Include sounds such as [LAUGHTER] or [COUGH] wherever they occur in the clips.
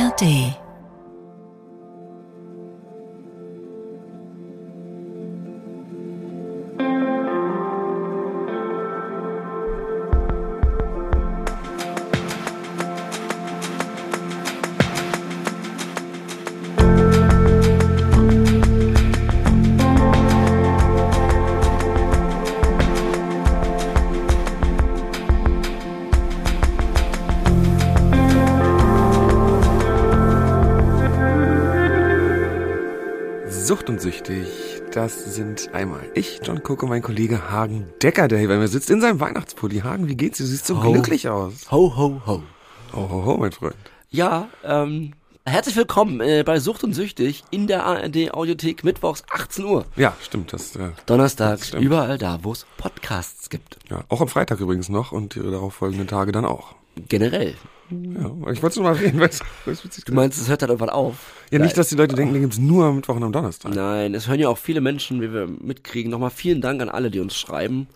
ARD Sucht und süchtig, das sind einmal ich, John Cook und mein Kollege Hagen Decker, der hier bei mir sitzt in seinem Weihnachtspulli. Hagen, wie geht's dir? Du siehst so Ho. glücklich aus. Ho, ho, ho. Oh, ho, ho, mein Freund. Ja, ähm, herzlich willkommen äh, bei Sucht und Süchtig in der ARD Audiothek mittwochs 18 Uhr. Ja, stimmt, das, äh, Donnerstags, stimmt. überall da, wo es Podcasts gibt. ja, auch am Freitag übrigens noch und die darauf folgenden Tage dann auch. Generell. Ja, ich wollte es nur mal reden, weil es weil es witzig Du meinst, es hört dann irgendwann auf? Ja, nicht, dass die Leute denken, den gibt's nur am Mittwoch und am Donnerstag. Nein, es hören ja auch viele Menschen, wie wir mitkriegen. Nochmal vielen Dank an alle, die uns schreiben,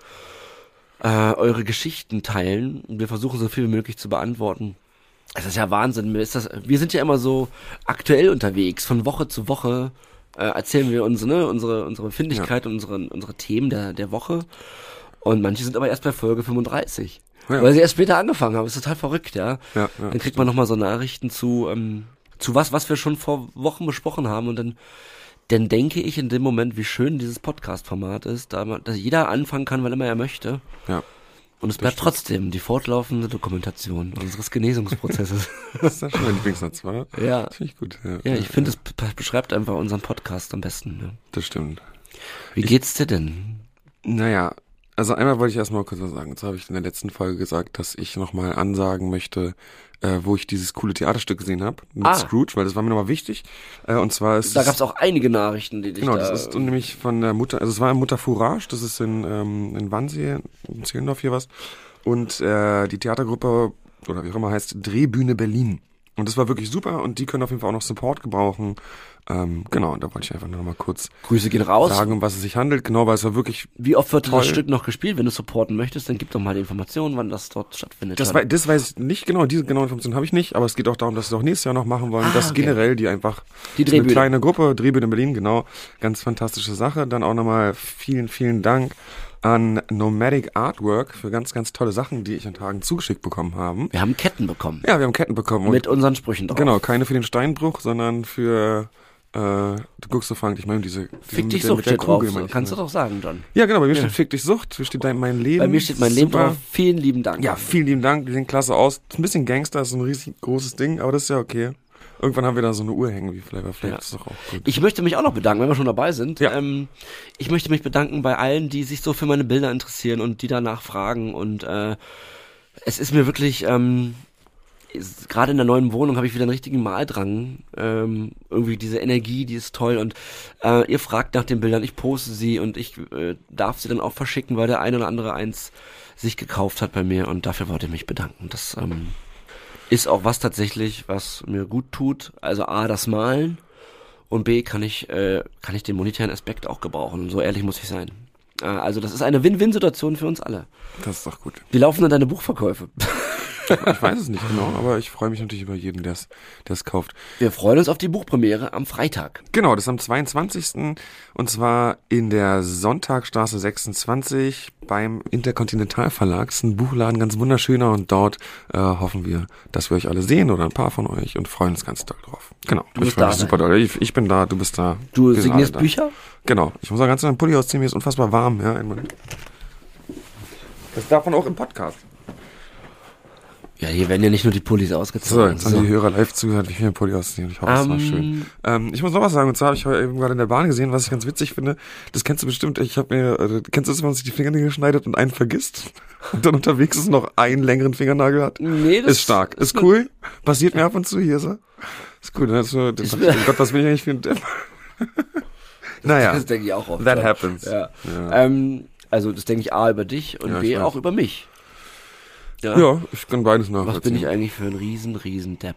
äh, eure Geschichten teilen. Wir versuchen so viel wie möglich zu beantworten. Es ist ja Wahnsinn. Mir ist das, wir sind ja immer so aktuell unterwegs. Von Woche zu Woche äh, erzählen wir uns ne, unsere, unsere Findigkeit und unsere, unsere Themen der, der Woche. Und manche sind aber erst bei Folge 35. Ja. Weil sie erst später angefangen haben. Das ist total verrückt, ja. Ja, ja, dann kriegt man nochmal so Nachrichten zu, ähm, zu was, was wir schon vor Wochen besprochen haben. Und dann, dann denke ich in dem Moment, wie schön dieses Podcast-Format ist, da man, dass jeder anfangen kann, wann immer er möchte. Ja, Und es bleibt trotzdem die fortlaufende Dokumentation unseres Genesungsprozesses. [LAUGHS] das ist ja schon mein Lieblingssatz, war? ja. Finde ich gut. Ja, Ja, ich finde, es be- beschreibt einfach unseren Podcast am besten. Ne? Das stimmt. Wie geht's dir denn? Naja, also einmal wollte ich erstmal kurz was sagen. Das habe ich in der letzten Folge gesagt, dass ich nochmal ansagen möchte, äh, wo ich dieses coole Theaterstück gesehen habe mit Ah. Scrooge, weil das war mir nochmal wichtig. Äh, und zwar ist Da es- gab's auch einige Nachrichten, die dich Genau, da... das ist nämlich von der Mutter, also es war Mutter Fourage, das ist in, ähm, in Wannsee, in Zehlendorf hier was. Und äh, die Theatergruppe, oder wie auch immer heißt, Drehbühne Berlin. Und das war wirklich super und die können auf jeden Fall auch noch Support gebrauchen. Ähm, genau, und da wollte ich einfach nur noch mal kurz Grüße gehen raus. sagen, um was es sich handelt. Genau, weil es war wirklich Wie oft wird Toll. das Stück noch gespielt? Wenn du supporten möchtest, dann gib doch mal die Informationen, wann das dort stattfindet. Das, wei- das weiß ich nicht genau, diese genaue Information habe ich nicht, aber es geht auch darum, dass sie es auch nächstes Jahr noch machen wollen. Ah, dass okay. generell die einfach Die ist eine Drehbühne. kleine Gruppe, Drehbühne in Berlin, genau, ganz fantastische Sache. Dann auch nochmal vielen, vielen Dank an Nomadic Artwork für ganz, ganz tolle Sachen, die ich an Tagen zugeschickt bekommen haben. Wir haben Ketten bekommen. Ja, wir haben Ketten bekommen. Mit unseren Sprüchen drauf. genau, keine für den Steinbruch, sondern für äh, du guckst so Frank, ich meine diese, diese Fick dich der- Sucht der drauf. Kugel, meine ich, Kannst du ne? doch sagen, John. Ja, genau, bei mir steht Fick dich Sucht, hier steht dein mein Leben. Bei mir steht mein Leben Super. drauf. Vielen lieben Dank. Ja, vielen lieben Dank, die sehen klasse aus. Ein bisschen Gangster, ist ein riesig großes Ding, aber das ist ja okay. Irgendwann haben wir da so eine Uhr hängen wie Flavor Flav, Ja. das ist doch auch gut. Ich möchte mich auch noch bedanken, wenn wir schon dabei sind. Ja. Ähm, ich möchte mich bedanken bei allen, die sich so für meine Bilder interessieren und die danach fragen. Und äh, es ist mir wirklich, ähm, gerade in der neuen Wohnung habe ich wieder einen richtigen Maldrang. Ähm, irgendwie diese Energie, die ist toll. Und äh, ihr fragt nach den Bildern, ich poste sie und ich äh, darf sie dann auch verschicken, weil der eine oder andere eins sich gekauft hat bei mir. Und dafür wollte ich mich bedanken. Das ähm, ist auch was tatsächlich, was mir gut tut. Also A, das Malen und B, kann ich, äh, kann ich den monetären Aspekt auch gebrauchen. Und so ehrlich muss ich sein. Äh, also das ist eine Win-Win-Situation für uns alle. Das ist doch gut. Wie laufen denn deine Buchverkäufe? [LAUGHS] Ich weiß es nicht genau, aber ich freue mich natürlich über jeden, der es kauft. Wir freuen uns auf die Buchpremiere am Freitag. Genau, das ist am 22. Und zwar in der Sonntagstraße 26 beim Interkontinental Verlag. Das ist ein Buchladen, ganz wunderschöner. Und dort äh, hoffen wir, dass wir euch alle sehen oder ein paar von euch und freuen uns ganz doll drauf. Genau, Du ich bist da, ne? super doll. Ich, ich bin da, du bist da. Du signierst da. Bücher? Genau. Ich muss auch ganz meinen Pulli ausziehen, mir ist unfassbar warm. Ja. Das darf man auch im Podcast. Ja, hier werden ja nicht nur die Pullis So, ausgezogen. jetzt haben die Hörer live zugehört, wie ich mir den Pulli ausziehe. Ich hoffe, das war Ähm, schön. Ähm, ich muss noch was sagen, und zwar habe ich heute eben gerade in der Bahn gesehen, was ich ganz witzig finde. Das kennst du bestimmt. Ich habe mir, äh, kennst du das, wenn man sich die Fingernägel schneidet und einen vergisst? [LAUGHS] Und dann unterwegs ist noch einen längeren Fingernagel hat? Nee, das ist stark. Ist cool. Passiert mir ab und zu hier so. Ist cool. Dann ist so, dann dachte ich, oh Gott, was bin ich eigentlich für ein Depp? [LAUGHS] naja, Das denke ich auch oft. that happens. Ja. Ja. Ähm, also das denke ich A über dich und Ja, B auch über mich. Ja. Ja, ich kann beides nachvollziehen. Was bin ich eigentlich für ein riesen, riesen Depp?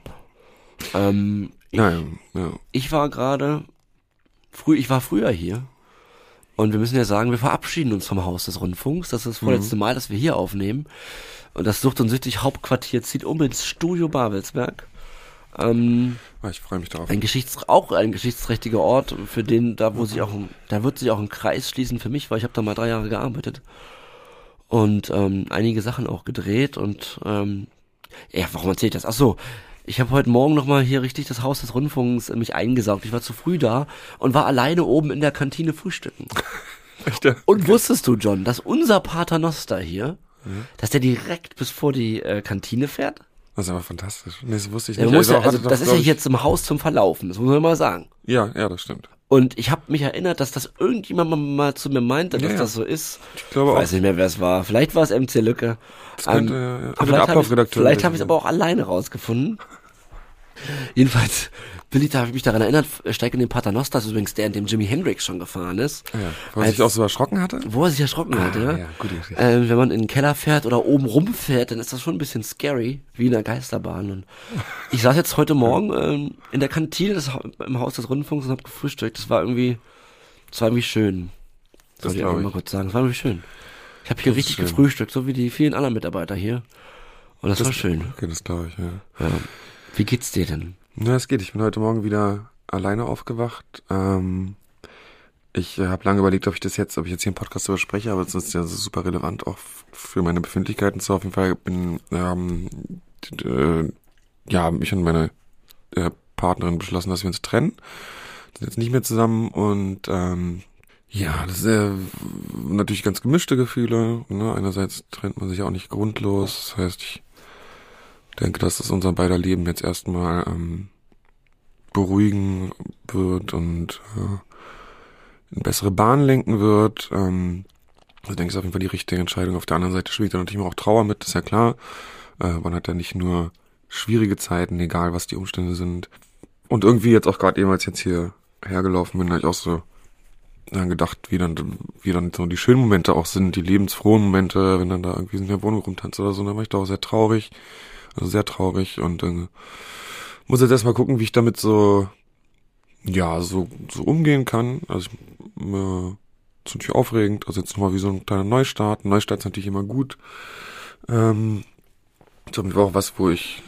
Ähm, ich, Naja, ja. ich war gerade, früh, ich war früher hier. Und wir müssen ja sagen, wir verabschieden uns vom Haus des Rundfunks. Das ist das vorletzte Mhm. Mal, dass wir hier aufnehmen. Und das Sucht und Süchtig Hauptquartier zieht um ins Studio Babelsberg. Ähm, Ah, ich freue mich darauf. ein Geschichts auch ein geschichtsträchtiger Ort, für den da wo sich auch ein, da wird sich auch ein Kreis schließen für mich, weil ich habe da mal drei Jahre gearbeitet und ähm, einige Sachen auch gedreht und ähm, ja, warum erzähle ich das? Ach so, ich habe heute Morgen noch mal hier richtig das Haus des Rundfunks mich eingesaugt. Ich war zu früh da und war alleine oben in der Kantine frühstücken. [LAUGHS] Ja? Und wusstest du, John, dass unser Paternoster hier, dass der direkt bis vor die äh, Kantine fährt? Das ist aber fantastisch. Nee, das wusste ich Ja, nicht. man muss ja, also das ist ja jetzt im Haus zum Verlaufen, das muss man mal sagen. Ja, ja, das stimmt. Und ich habe mich erinnert, dass das irgendjemand mal, zu mir meinte, dass Ja, das so ist. Ich glaube weiß auch. nicht mehr, wer es war. Vielleicht war es MC Lücke. Das könnte, Ähm, ja, ja. vielleicht habe ich hab ich es aber auch alleine rausgefunden. Jedenfalls, Billy, da habe ich mich daran erinnert, steig in den Paternoster, das ist übrigens der, in dem Jimi Hendrix schon gefahren ist. Ja, weil er Als- sich auch so erschrocken hatte? Wo er sich erschrocken ja. Ah, ja, gute Geschichte. Ähm, wenn man in den Keller fährt oder oben rumfährt, dann ist das schon ein bisschen scary, wie in der Geisterbahn. Und [LAUGHS] ich saß jetzt heute Morgen ähm, in der Kantine des, im Haus des Rundfunks und hab gefrühstückt. Das war irgendwie, das war irgendwie schön. Das Soll ich ich. mal kurz sagen. Das war irgendwie schön. Ich habe hier Das richtig gefrühstückt, so wie die vielen anderen Mitarbeiter hier. Und das, war schön. Okay, das glaube ich, ja. Ja. Wie geht's dir denn? Na, es geht. Ich bin heute Morgen wieder alleine aufgewacht. Ähm, ich habe lange überlegt, ob ich das jetzt, ob ich jetzt hier im Podcast darüber spreche, aber es ist ja super relevant auch für meine Befindlichkeiten. So auf jeden Fall bin, ähm, äh, ja, ich und meine äh, Partnerin beschlossen, dass wir uns trennen. Sind jetzt nicht mehr zusammen und ähm, ja, das ist äh, natürlich ganz gemischte Gefühle. Ne? Einerseits trennt man sich auch nicht grundlos. Das heißt, ich denke, dass es unser beider Leben jetzt erstmal ähm, beruhigen wird und äh, in bessere Bahn lenken wird. Ähm, also denke ich, ist auf jeden Fall die richtige Entscheidung. Auf der anderen Seite schwingt da natürlich auch Trauer mit, ist ja klar. Äh, man hat ja nicht nur schwierige Zeiten, egal was die Umstände sind. Und irgendwie jetzt auch gerade eben, als ich jetzt hier hergelaufen bin, habe ich auch so dann gedacht, wie dann, wie dann so die schönen Momente auch sind, die lebensfrohen Momente, wenn dann da irgendwie in der Wohnung rumtanzt oder so, dann war ich da auch sehr traurig, also sehr traurig und äh, muss jetzt erstmal gucken, wie ich damit so, ja, so, so umgehen kann. Also, ich, äh, ist natürlich aufregend, also jetzt nochmal wie so ein kleiner Neustart. Ein Neustart ist natürlich immer gut. Ähm, jeden Fall auch was, wo ich,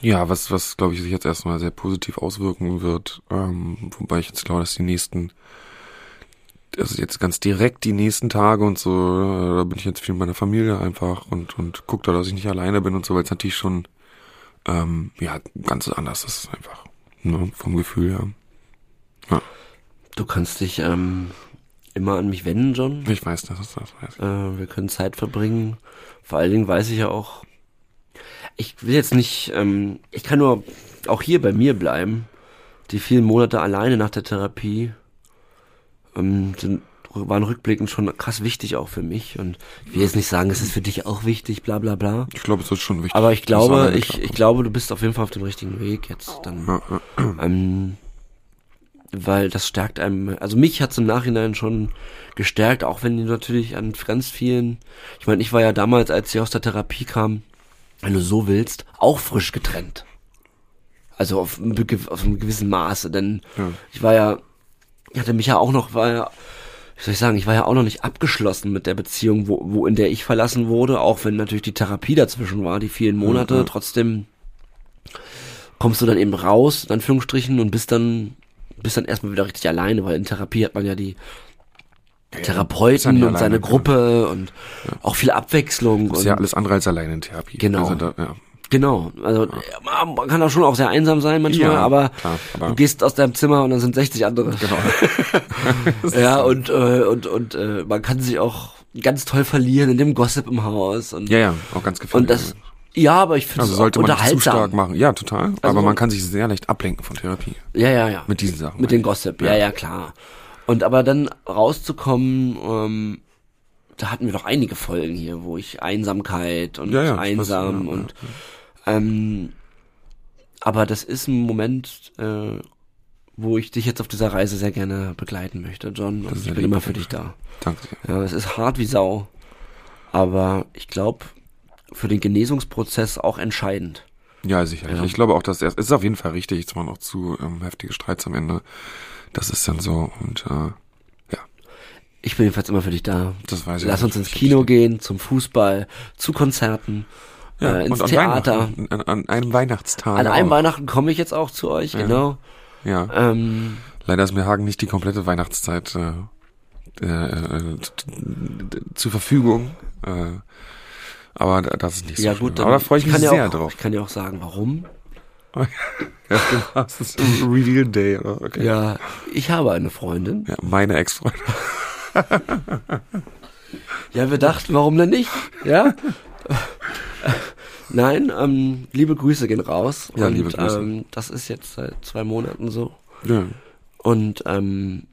ja, was, was, glaube ich, sich jetzt erstmal sehr positiv auswirken wird. Ähm, wobei ich jetzt glaube, dass die nächsten, also jetzt ganz direkt die nächsten Tage und so, da bin ich jetzt viel mit meiner Familie einfach und, und guck da, dass ich nicht alleine bin und so, weil es natürlich schon, ähm, ja, ganz anders ist einfach, ne, vom Gefühl her. Du kannst dich ähm, immer an mich wenden, John. Ich weiß, dass es das weiß. Äh, wir können Zeit verbringen. Vor allen Dingen weiß ich ja auch, ich will jetzt nicht, ähm, ich kann nur auch hier bei mir bleiben. Die vielen Monate alleine nach der Therapie ähm, sind, waren rückblickend schon krass wichtig auch für mich. Und ich will jetzt nicht sagen, es ist für dich auch wichtig, bla bla bla. Ich glaube, es ist schon wichtig. Aber ich glaube, ich, ich glaube, du bist auf jeden Fall auf dem richtigen Weg jetzt dann. Ähm, weil das stärkt einem, also mich hat's im Nachhinein schon gestärkt, auch wenn die natürlich an ganz vielen, ich meine, ich war ja damals, als ich aus der Therapie kam, wenn du so willst, auch frisch getrennt. Also auf, auf einem gewissen Maße, denn Ja. ich war ja, ich hatte mich ja auch noch, war ja, wie soll ich sagen, ich war ja auch noch nicht abgeschlossen mit der Beziehung, wo, wo in der ich verlassen wurde, auch wenn natürlich die Therapie dazwischen war, die vielen Monate, ja. trotzdem kommst du dann eben raus, in Anführungsstrichen, und bist dann, bist dann erstmal wieder richtig alleine, weil in Therapie hat man ja die ja Therapeuten und seine alleine, Gruppe und auch viel Abwechslung. Das ist und ja alles andere als alleine in Therapie. Genau. Also da, ja. Genau, also ja, man kann auch schon auch sehr einsam sein manchmal, Ja, aber, klar, aber- du gehst aus deinem Zimmer und dann sind 60 andere. Genau. [LAUGHS] ja, und äh, und und äh, man kann sich auch ganz toll verlieren in dem Gossip im Haus und ja, ja, auch ganz gefährlich. und das ja, aber ich finde also es sollte auch man nicht zu stark machen. Ja, total. aber Also so- man kann sich sehr leicht ablenken von Therapie. Ja, ja, ja. Mit diesen Sachen. Mit den Gossip, ja, Ja. ja, klar. Und aber dann rauszukommen, ähm, da hatten wir doch einige Folgen hier, wo ich Einsamkeit und Ja, ja, einsam weiß, ja, und ähm, aber das ist ein Moment, äh, wo ich dich jetzt auf dieser Reise sehr gerne begleiten möchte, John. Und ich bin immer für dich da. Danke. Ja, es ist hart wie Sau. Aber ich glaube, für den Genesungsprozess auch entscheidend. Ja, sicherlich. Ja. Ich glaube auch, dass er, es ist auf jeden Fall richtig. Es waren auch zu ähm, heftige Streits am Ende. Das ist dann so und äh, Ich bin jedenfalls immer für dich da. das weiß ich. Lass uns ins Kino gehen, zum Fußball, zu Konzerten. Ja, äh, ins und an Theater. An, an einem Weihnachtstag. An einem auch. Weihnachten komme ich jetzt auch zu euch, genau. Ja. Ähm, Leider ist mir Hagen nicht die komplette Weihnachtszeit äh, äh, zur Verfügung. Äh, aber da- das ist nicht so ja gut, dann aber da freue ich mich kann ja sehr auch, drauf. Ich kann ja auch sagen, warum. [LAUGHS] Ja, genau. Das ist Reveal Day, oder? Okay. Ja, ich habe eine Freundin. Ja, meine Ex-Freundin. [LAUGHS] Ja, wir dachten, warum denn nicht? Ja? [LAUGHS] Nein, ähm, liebe Grüße gehen raus. Ja, und, liebe Grüße. Ähm, das ist jetzt seit zwei Monaten so. Ja. Und ähm,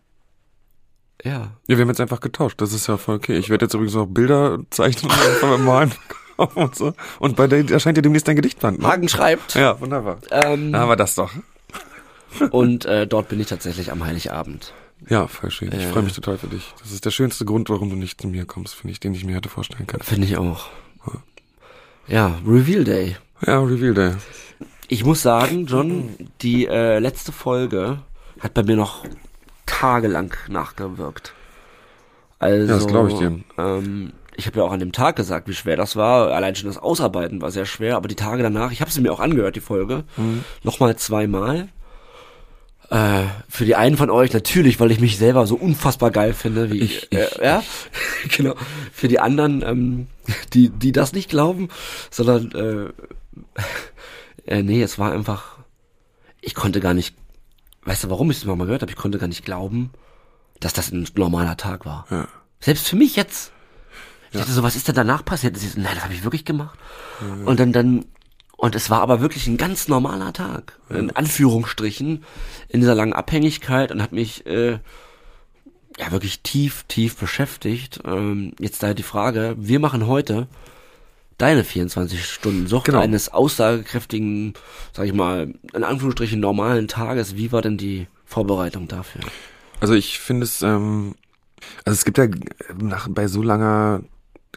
ja, ja, wir haben jetzt einfach getauscht. Das ist ja voll okay. Ich werde jetzt übrigens auch Bilder zeichnen und Malen [LAUGHS] und so. Und bei der erscheint ja demnächst ein Gedichtband. Ne? Hagen schreibt. Ja, wunderbar. Ähm, Da haben wir das doch. und äh, dort bin ich tatsächlich am Heiligabend. Ja, voll schön. Ich Äh. freue mich total für dich. Das ist der schönste Grund, warum du nicht zu mir kommst, finde ich, den ich mir hätte vorstellen können. Finde ich auch. Ja, Reveal Day. Ja, Reveal Day. Ich muss sagen, John, die äh, letzte Folge hat bei mir noch tagelang nachgewirkt. Also, Ja, das glaub ich dir. Ähm, ich habe ja auch an dem Tag gesagt, wie schwer das war. Allein schon das Ausarbeiten war sehr schwer, aber die Tage danach, ich habe sie mir auch angehört, die Folge, Mhm. nochmal zweimal. Äh, für die einen von euch natürlich, weil ich mich selber so unfassbar geil finde, wie ich. Ich- äh, ja, [LAUGHS] genau. Für die anderen, ähm, die die das nicht glauben, sondern äh, [LAUGHS] äh, nee, es war einfach. Ich konnte gar nicht. Weißt du, warum ich es nochmal gehört habe? Ich konnte gar nicht glauben, dass das ein normaler Tag war. Ja. Selbst für mich jetzt. Ich dachte so, was ist denn danach passiert? Sie so, nein, das habe ich wirklich gemacht. Und dann, dann, und es war aber wirklich ein ganz normaler Tag. In Anführungsstrichen, in dieser langen Abhängigkeit und hat mich, äh, ja, wirklich tief, tief beschäftigt. Ähm, jetzt da die Frage, wir machen heute deine 24-Stunden-Sucht Genau. eines aussagekräftigen, sag ich mal, in Anführungsstrichen normalen Tages. Wie war denn die Vorbereitung dafür? Also ich finde es, ähm, also es gibt ja nach, bei so langer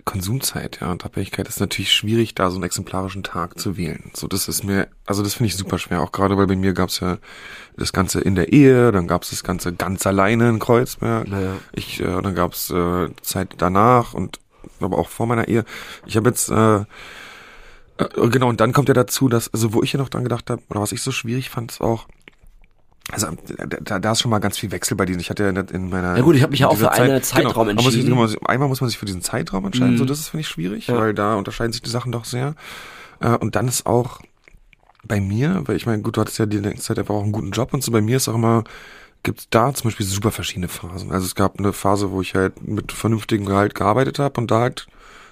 Konsumzeit, ja, und Abhängigkeit ist natürlich schwierig, da so einen exemplarischen Tag zu wählen. So, das ist mir, also das finde ich super schwer, auch gerade weil bei mir gab's ja das Ganze in der Ehe, dann gab's das Ganze ganz alleine in Kreuzberg. Naja. Ich, äh, dann gab's äh, Zeit danach und aber auch vor meiner Ehe. Ich habe jetzt äh, äh, genau und dann kommt ja dazu, dass also wo ich ja noch dran gedacht habe oder was ich so schwierig fand, ist auch also da, da ist schon mal ganz viel Wechsel bei diesen. Ich hatte ja in meiner Ja gut, ich habe mich ja auch für dieser einen Zeitraum genau, muss entschieden. muss- Einmal muss man sich für diesen Zeitraum entscheiden, Mhm. so das ist finde ich schwierig, Ja. weil da unterscheiden sich die Sachen doch sehr. Äh, und dann ist auch bei mir, weil ich meine, gut, du hattest ja die längste Zeit einfach auch einen guten Job und so. Bei mir ist auch immer gibt's da zum Beispiel super verschiedene Phasen. Also es gab eine Phase, wo ich halt mit vernünftigem Gehalt gearbeitet habe und da halt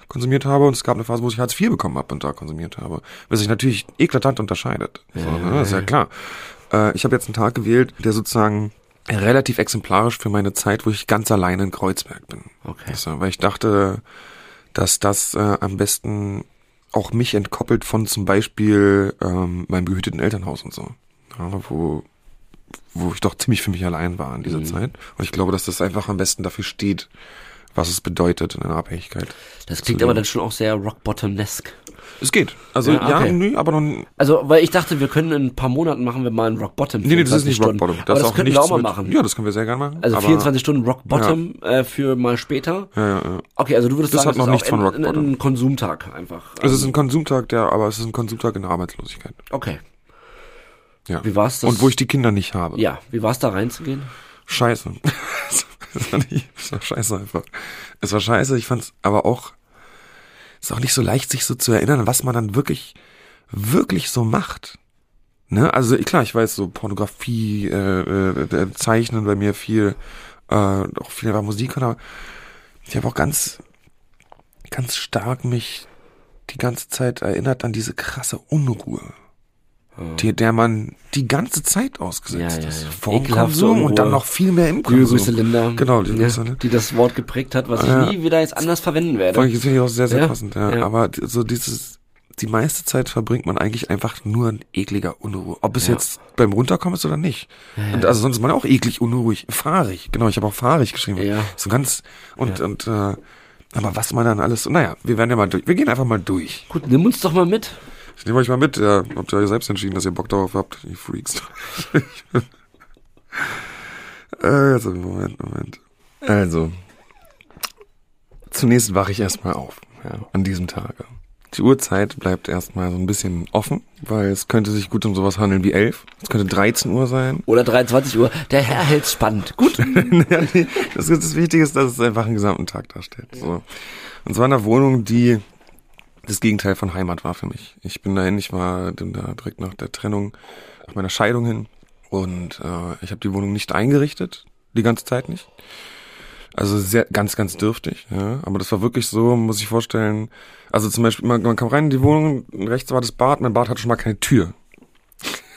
konsumiert habe und es gab eine Phase, wo ich Hartz IV bekommen habe und da konsumiert habe. Was sich natürlich eklatant unterscheidet. So, ne? ist ja klar. Äh, ich habe jetzt einen Tag gewählt, der sozusagen relativ exemplarisch für meine Zeit, wo ich ganz alleine in Kreuzberg bin. Okay. So, weil ich dachte, dass das äh, am besten auch mich entkoppelt von zum Beispiel ähm, meinem behüteten Elternhaus und so. Ja, wo, wo ich doch ziemlich für mich allein war in dieser Zeit. Und ich glaube, dass das einfach am besten dafür steht, was es bedeutet in einer Abhängigkeit. Das klingt aber dann schon auch sehr rock bottom-esque. Es geht. Also Ja, ja, okay. nö, aber noch, Also, weil ich dachte, wir können in ein paar Monaten machen wir mal einen Rock Bottom. nee, nee, das ist 24 nicht Rock Stunden. Bottom. aber das ist auch könnten wir auch mal machen. Ja, das können wir sehr gerne machen. also aber, 24 Stunden Rock Bottom äh, für mal später. Ja, ja, ja. Okay, also du würdest Das sagen, hat noch ist nichts auch von ein, Rock Bottom. ein Konsumtag einfach. Es ist Ähm, ein Konsumtag, der, aber es ist ein Konsumtag in der Arbeitslosigkeit. okay. Ja. Wie war's das? Und wo ich die Kinder nicht habe. Ja, wie war's da reinzugehen? Scheiße. Es war, nicht, es war scheiße einfach. Es war scheiße, ich fand's aber auch, ist auch nicht so leicht, sich so zu erinnern, was man dann wirklich, wirklich so macht. Ne? Also klar, ich weiß so Pornografie, äh, äh, äh, Zeichnen bei mir viel, äh, auch viel einfach Musik, aber ich habe auch ganz, ganz stark mich die ganze Zeit erinnert an diese krasse Unruhe, die, der man die ganze Zeit ausgesetzt Ja, ja, ist. ja. Vor dem Ekelhafte Konsum und dann noch viel mehr im Konsum. Grüße, Linda. Genau, liebe ja? Die das Wort geprägt hat, was ich Ja. nie wieder jetzt anders verwenden werde. Das finde ich auch sehr, sehr Ja, passend, ja. ja. Aber so dieses, die meiste Zeit verbringt man eigentlich einfach nur in ekliger Unruhe. Ob es Ja. jetzt beim Runterkommen ist oder nicht. Und also sonst ist man auch eklig unruhig. Fahrig. Genau, ich habe auch fahrig geschrieben. Ja. So ganz, und, und, äh, aber was man dann alles, naja, wir werden ja mal durch, wir gehen einfach mal durch. Gut, nimm uns doch mal mit. Ich nehme euch mal mit, ja, habt ihr euch selbst entschieden, dass ihr Bock darauf habt, ihr Freaks. [LAUGHS] äh, also, Moment, Moment. Also, zunächst wache ich erstmal auf, ja, an diesem Tage. Die Uhrzeit bleibt erstmal so ein bisschen offen, weil es könnte sich gut um sowas handeln wie 11. Es könnte 13 Uhr sein. Oder 23 Uhr. Der Herr hält's spannend. Gut. [LAUGHS] das, das Wichtige ist, dass es einfach einen gesamten Tag darstellt. So. Und zwar in einer Wohnung, die das Gegenteil von Heimat war für mich. Ich bin dahin, ich war da direkt nach der Trennung, nach meiner Scheidung hin und äh, ich habe die Wohnung nicht eingerichtet, die ganze Zeit nicht. Also sehr, ganz, ganz dürftig, ja. Aber das war wirklich so, muss ich vorstellen. Also zum Beispiel, man, man kam rein in die Wohnung, rechts war das Bad, mein Bad hatte schon mal keine Tür.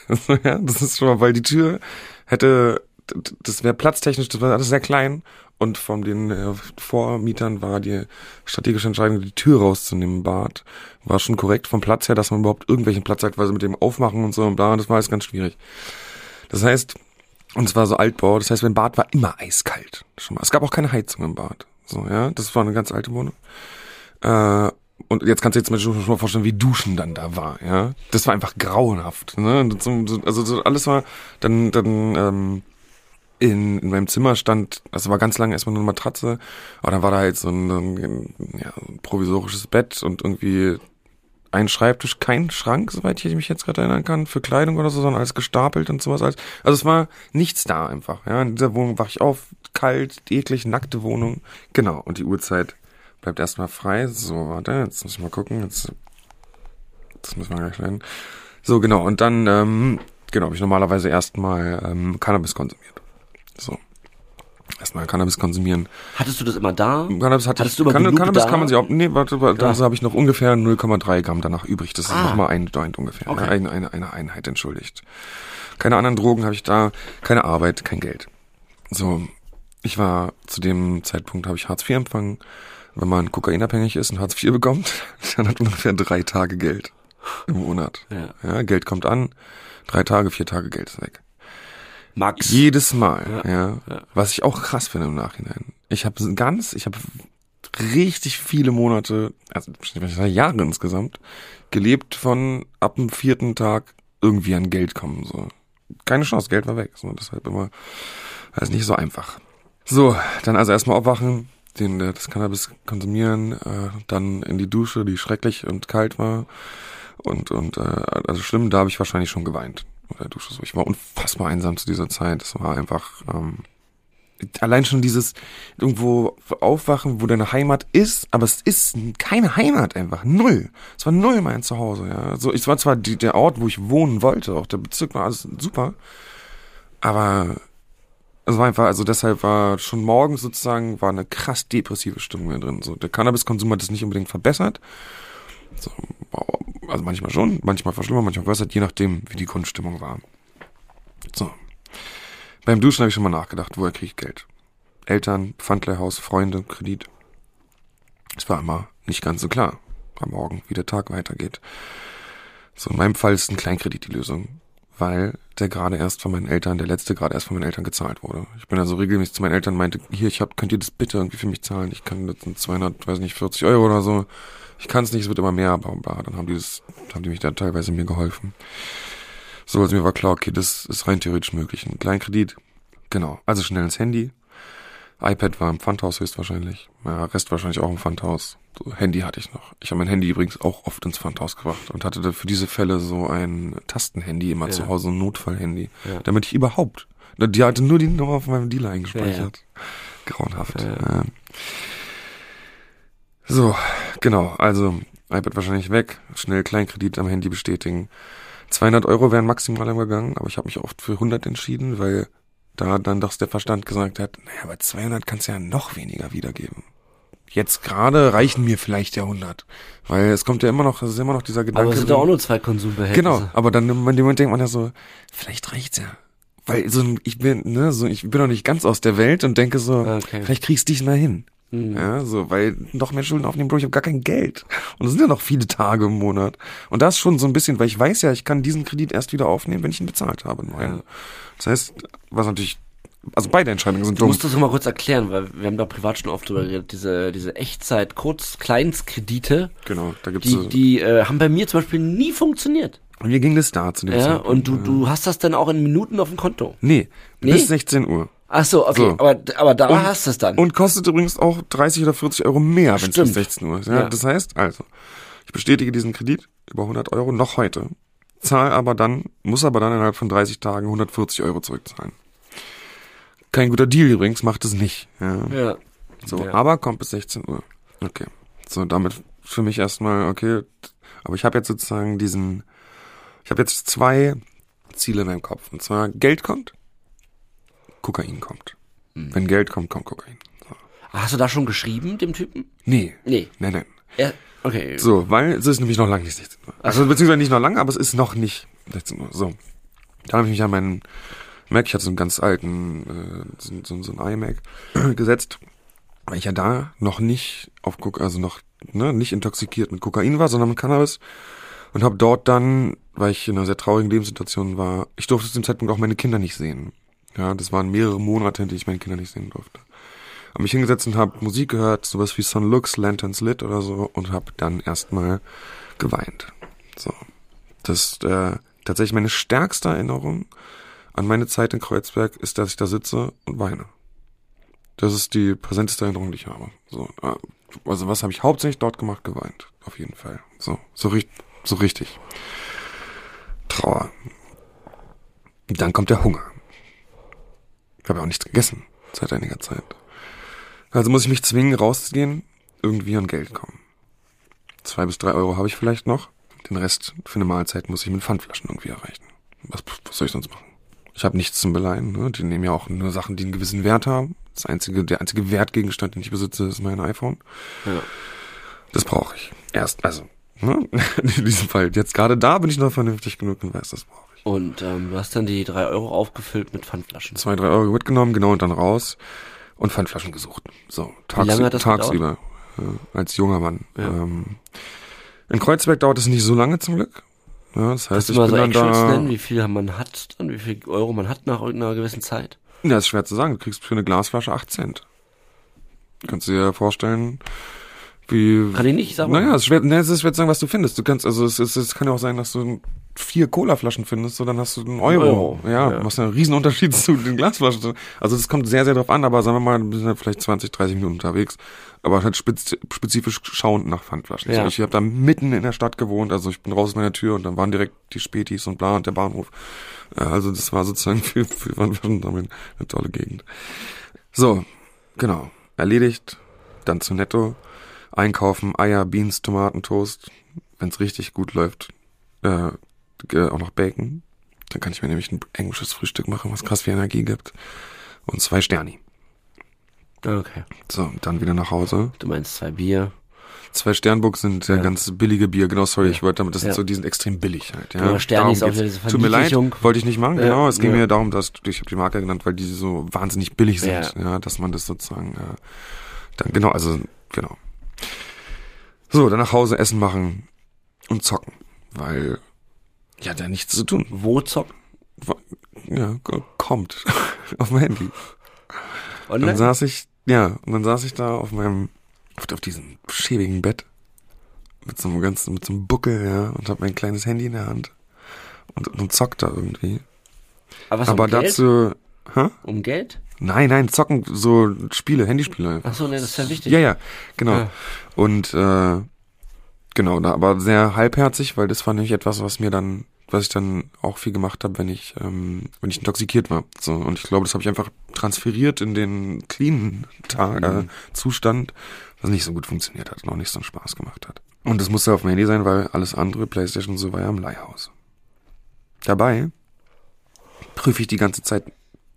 [LAUGHS] ja, das ist schon mal, weil die Tür hätte, das wäre platztechnisch, das war alles sehr klein. Und von den äh, Vormietern war die strategische Entscheidung, die Tür rauszunehmen im Bad. War schon korrekt vom Platz her, dass man überhaupt irgendwelchen Platz hat, weil sie mit dem Aufmachen und so und bla, das war alles ganz schwierig. Das heißt, und es war so Altbau, das heißt, mein Bad war immer eiskalt. Schon mal. Es gab auch keine Heizung im Bad. So, ja, das war eine ganz alte Wohnung. Äh, und jetzt kannst du dir jetzt schon mal vorstellen, wie Duschen dann da war, ja. Das war einfach grauenhaft. Ne? Also so alles war dann, dann ähm, in, in meinem Zimmer stand, also war ganz lange erstmal nur eine Matratze, aber dann war da halt so ein, ein, ja, ein provisorisches Bett und irgendwie ein Schreibtisch, kein Schrank, soweit ich mich jetzt gerade erinnern kann, für Kleidung oder so, sondern alles gestapelt und sowas. Alles. Also es war nichts da einfach. Ja, in dieser Wohnung wach ich auf, kalt, eklig, nackte Wohnung. Genau. Und die Uhrzeit bleibt erstmal frei. So, warte, jetzt muss ich mal gucken. Jetzt, das müssen wir gleich lernen. So, genau. Und dann, ähm, genau, habe ich normalerweise erstmal ähm, Cannabis konsumiert. So erstmal Cannabis konsumieren. Hattest du das immer da? Cannabis hatte Hattest ich, du immer kann, genug Cannabis da? kann man sich auch, nee, warte, warte da habe ich noch ungefähr 0,3 Gramm danach übrig. Das ist Ah. nochmal ein Joint ungefähr. Okay. Eine, eine, eine Einheit, entschuldigt. Keine anderen Drogen habe ich da, keine Arbeit, kein Geld. So, ich war zu dem Zeitpunkt, habe ich Hartz IV empfangen. Wenn man kokainabhängig ist und Hartz IV bekommt, [LAUGHS] dann hat man ungefähr drei Tage Geld im Monat. Ja. ja, Geld kommt an, drei Tage, vier Tage Geld ist weg. Max. Jedes Mal, Ja, ja. ja. Was ich auch krass finde im Nachhinein. Ich habe ganz, ich habe richtig viele Monate, also Jahre insgesamt, gelebt von ab dem vierten Tag irgendwie an Geld kommen. So. Keine Chance, Geld war weg. So, deshalb immer, also nicht so einfach. So, dann also erstmal aufwachen, den, äh, das Cannabis konsumieren, äh, dann in die Dusche, die schrecklich und kalt war. Und, und äh, also schlimm, da habe ich wahrscheinlich schon geweint. Unter der Dusche. So. Ich war unfassbar einsam zu dieser Zeit. Es war einfach ähm, allein schon dieses irgendwo aufwachen, wo deine Heimat ist, aber es ist keine Heimat einfach. Null. Es war null mein Zuhause, ja. Also es war zwar die, der Ort, wo ich wohnen wollte, auch der Bezirk war alles super, aber es war einfach, also deshalb war schon morgens sozusagen, war eine krass depressive Stimmung drin. So, der Cannabiskonsum hat das nicht unbedingt verbessert. So, also manchmal schon, manchmal verschlimmert, manchmal verbessert, je nachdem, wie die Grundstimmung war. So. Beim Duschen habe ich schon mal nachgedacht, woher kriege ich Geld? Eltern, Pfandleihhaus, Freunde, Kredit. Es war immer nicht ganz so klar am Morgen, wie der Tag weitergeht. So, in meinem Fall ist ein Kleinkredit die Lösung, weil der gerade erst von meinen Eltern, der letzte gerade erst von meinen Eltern gezahlt wurde. Ich bin also regelmäßig zu meinen Eltern meinte, hier, ich hab, könnt ihr das bitte irgendwie für mich zahlen? Ich kann sind 200, weiß nicht, 40 Euro oder so. Ich kann es nicht, es wird immer mehr, bla, bla. Dann haben die das, haben die mich da teilweise mir geholfen. So, also mir war klar, okay, das ist rein theoretisch möglich. Ein Kleinkredit, genau. Also schnell ins Handy. iPad war im Pfandhaus höchstwahrscheinlich. Ja, Rest wahrscheinlich auch im Pfandhaus. So, Handy hatte ich noch. Ich habe mein Handy übrigens auch oft ins Pfandhaus gebracht und hatte da für diese Fälle so ein Tastenhandy immer Ja. zu Hause, ein Notfallhandy. Ja. Damit ich überhaupt, die hatte nur die Nummer von meinem Dealer eingespeichert. Grauenhaft. Ja, Ja. So, genau, also iPad wahrscheinlich weg, schnell Kleinkredit am Handy bestätigen. 200 Euro wären maximal gegangen, aber ich habe mich oft für 100 entschieden, weil da dann doch der Verstand gesagt hat, naja, bei 200 kannst du ja noch weniger wiedergeben. Jetzt gerade reichen mir vielleicht der 100, weil es kommt ja immer noch, es ist immer noch dieser Gedanke. Aber es sind doch auch nur zwei Konsumbehältnisse. Genau, aber dann in dem Moment denkt man ja so, vielleicht reicht's ja. Weil so ein- ich bin, ne, so ich bin noch nicht ganz aus der Welt und denke so, Okay. vielleicht kriegst du dich mal hin. Mhm. Ja, so, weil noch mehr Schulden aufnehmen, Bro, ich habe gar kein Geld. Und es sind ja noch viele Tage im Monat. Und das schon so ein bisschen, weil ich weiß ja, ich kann diesen Kredit erst wieder aufnehmen, wenn ich ihn bezahlt habe. Ja. Das heißt, was natürlich, also beide Entscheidungen sind Du dumm. musst das mal kurz erklären, weil wir haben da privat schon oft drüber geredet. Diese, diese Echtzeit, kurz Kleinstkredite, Genau, da gibt's die, so, die äh, haben bei mir zum Beispiel nie funktioniert. und mir ging das da zu dem Ja, Zeitpunkt. und du, du hast das dann auch in Minuten auf dem Konto. Nee, Nee? bis 16 Uhr. Ach so, okay, So. aber, aber da Und- hast du es dann. Und kostet übrigens auch 30 oder 40 Euro mehr, wenn es bis Stimmt. 16 Uhr ist. Ja, Ja. Das heißt, also, Ich bestätige diesen Kredit über 100 Euro noch heute, zahl aber dann, muss aber dann innerhalb von 30 Tagen 140 Euro zurückzahlen. Kein guter Deal übrigens, macht es nicht. Ja. Ja. So, Ja. aber kommt bis 16 Uhr. Okay. So, damit für mich erstmal, okay. Aber ich habe jetzt sozusagen diesen, ich habe jetzt zwei Ziele in meinem Kopf. Und zwar Geld kommt, Kokain kommt. Hm. Wenn Geld kommt, kommt Kokain. So. Hast du da schon geschrieben, dem Typen? Nee. Nee. Nein, nein. Er, okay. So, weil es ist nämlich noch lange nicht 16 Uhr. Also beziehungsweise nicht noch lange, aber es ist noch nicht 16 Uhr. So. Dann habe ich mich an meinen Mac, ich hatte so einen ganz alten, äh, so, so, so einen iMac [CLEARS THROAT] gesetzt, weil ich ja da noch nicht auf Kok also noch ne, nicht intoxikiert mit Kokain war, sondern mit Cannabis und habe dort dann, weil ich in einer sehr traurigen Lebenssituation war, ich durfte zu dem Zeitpunkt auch meine Kinder nicht sehen. Ja, das waren mehrere Monate, in denen ich meine Kinder nicht sehen durfte. Hab mich hingesetzt und habe Musik gehört, sowas wie Sun Lux, Lanterns Lit oder so und habe dann erstmal geweint. So. Das äh, tatsächlich meine stärkste Erinnerung an meine Zeit in Kreuzberg ist, dass ich da sitze und weine. Das ist die präsenteste Erinnerung, die ich habe. So, also was habe ich hauptsächlich dort gemacht? Geweint. Auf jeden Fall. So, so, richt so richtig. Trauer. Dann kommt der Hunger. Ich habe ja auch nichts gegessen seit einiger Zeit. Also muss ich mich zwingen, rauszugehen, irgendwie an Geld kommen. Zwei bis drei Euro habe ich vielleicht noch. Den Rest für eine Mahlzeit muss ich mit Pfandflaschen irgendwie erreichen. Was, was soll ich sonst machen? Ich habe nichts zum Beleihen. Ne? Die nehmen ja auch nur Sachen, die einen gewissen Wert haben. Das einzige, der einzige Wertgegenstand, den ich besitze, ist mein iPhone. Ja. Das brauche ich. Erst, also, ne? [LAUGHS] in diesem Fall. Jetzt gerade da bin ich noch vernünftig genug und weiß, das brauche ich. Und ähm, du hast dann die drei Euro aufgefüllt mit Pfandflaschen. Zwei, drei Euro mitgenommen, genau, und dann raus und Pfandflaschen gesucht. So, tags, tagsüber. Ja, als junger Mann. Ja. Ähm, in Kreuzberg dauert es nicht so lange zum Glück. Ja, das heißt, Kannst du ich mal bin so dann da. nennen, wie viel man hat dann, wie viel Euro man hat nach irgendeiner gewissen Zeit? Ja, ist schwer zu sagen. Du kriegst für eine Glasflasche 8 Cent. Kannst du dir vorstellen, wie. Kann ich nicht, sag mal. Naja, es ist schwer, ne, es ist schwer zu sagen, was du findest. Du kannst, also es, ist, es kann ja auch sein, dass du vier Colaflaschen findest, so dann hast du einen Euro. Euro, Ja, ja. was einen riesen Unterschied [LAUGHS] zu den Glasflaschen. Also das kommt sehr, sehr drauf an, aber sagen wir mal, du bist halt vielleicht 20, 30 Minuten unterwegs. Aber halt spez spezifisch schauend nach Pfandflaschen. Ja. Ich habe da mitten in der Stadt gewohnt, also ich bin raus aus meiner Tür und dann waren direkt die Spätis und bla und der Bahnhof. Also das war sozusagen [LAUGHS] für, für Pfandflaschen sammeln eine tolle Gegend. So, genau. Erledigt, dann zu Netto, einkaufen, Eier, Beans, Tomaten, Toast. Wenn's richtig gut läuft, äh, äh, auch noch Bacon. Dann kann ich mir nämlich ein englisches Frühstück machen, was krass viel Energie gibt. Und zwei Sterni. Okay. So, dann wieder nach Hause. Du meinst zwei Bier. Zwei Sternburg sind ja. Ja. ganz billige Bier, genau, sorry, ich wollte damit, das sind Ja. so, die sind extrem billig halt, ja. Genau, Sterni ist auch wieder diese Tut mir leid, wollte ich nicht machen, Ja, genau, es ging ja. mir darum, dass, ich habe die Marke genannt, weil die so wahnsinnig billig sind, Ja. ja, dass man das sozusagen, ja, dann, genau, also, genau. So, dann nach Hause Essen machen und zocken, weil, ja, da nichts zu tun. Wo zocken? Ja, ko- kommt [LAUGHS] auf mein Handy. Dann Online? saß ich, ja, und dann saß ich da auf meinem, auf, auf diesem schäbigen Bett mit so einem ganzen, mit so einem Buckel, ja, und hab mein kleines Handy in der Hand und, und zockt da irgendwie. Aber, was, Aber um Geld? dazu, hä? Um Geld? Nein, nein, zocken, so Spiele, Handyspiele. Ach so, ne, das ist ja wichtig. Ja, ja, genau. Ja. Und äh, genau, da, aber sehr halbherzig, weil das war nämlich etwas, was mir dann, was ich dann auch viel gemacht habe, wenn ich, ähm, wenn ich intoxikiert war. So und ich glaube, das habe ich einfach transferiert in den cleanen Tag, äh, Mhm. Zustand, was nicht so gut funktioniert hat, noch nicht so einen Spaß gemacht hat. Und das musste auf dem Handy sein, weil alles andere, Playstation und so, war ja im Leihhaus. Dabei prüfe ich die ganze Zeit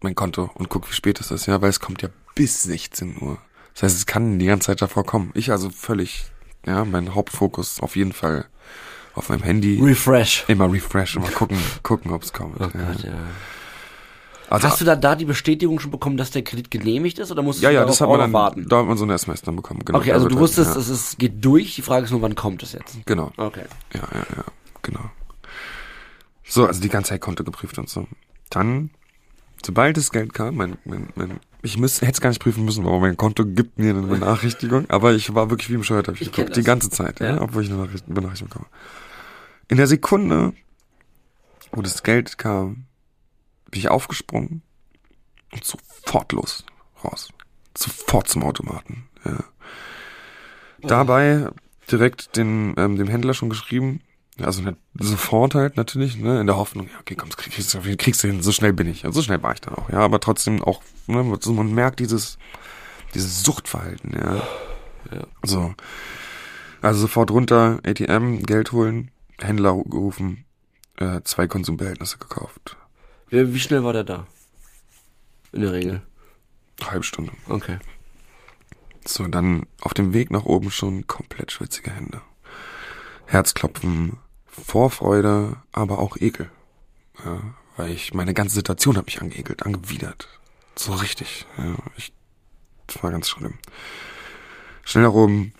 mein Konto und gucke, wie spät es ist, ja, weil es kommt ja bis 16 Uhr. Das heißt, es kann die ganze Zeit davor kommen. Ich also völlig, ja, mein Hauptfokus auf jeden Fall auf meinem Handy. Refresh. Immer refresh, immer gucken, gucken, ob es kommt. Oh ja. Gott, ja. Also, Hast du da, da die Bestätigung schon bekommen, dass der Kredit genehmigt ist oder musstest ja, du ja, darauf das hat man noch dann, warten? da hat man so eine SMS dann bekommen. Genau, Okay, also du wusstest, ja, es ist, geht durch, die Frage ist nur, wann kommt es jetzt? Genau, Okay. ja, ja, ja, genau. So, also die ganze Zeit Konto geprüft und so. Dann, sobald das Geld kam, mein, mein, mein ich müsste, hätte es gar nicht prüfen müssen, aber mein Konto gibt mir eine Benachrichtigung, aber ich war wirklich wie im Bescheuert, hab ich, Ich geguckt, die ganze Zeit, ja. Ja. obwohl ich eine Nachricht, Benachrichtigung bekomme. In der Sekunde, wo das Geld kam, bin ich aufgesprungen und sofort los, raus. Sofort zum Automaten, ja. Dabei direkt den, ähm, dem Händler schon geschrieben. Also sofort halt natürlich, ne, in der Hoffnung, ja, okay, komm, kriegst du, kriegst du hin, so schnell bin ich. Also so schnell war ich dann auch, ja, aber trotzdem auch, ne, man merkt dieses, dieses Suchtverhalten, ja. Ja. So. Also sofort runter, ATM, Geld holen, Händler gerufen, äh, zwei Konsumbehältnisse gekauft. Wie, wie schnell war der da? In der Regel. Halbe Stunde. Okay. So, dann auf dem Weg nach oben schon komplett schwitzige Hände. Herzklopfen, Vorfreude, aber auch Ekel. Ja, weil ich, meine ganze Situation hat mich angeekelt, angewidert. So richtig. Ja, ich, das war ganz schlimm. Schnell nach oben,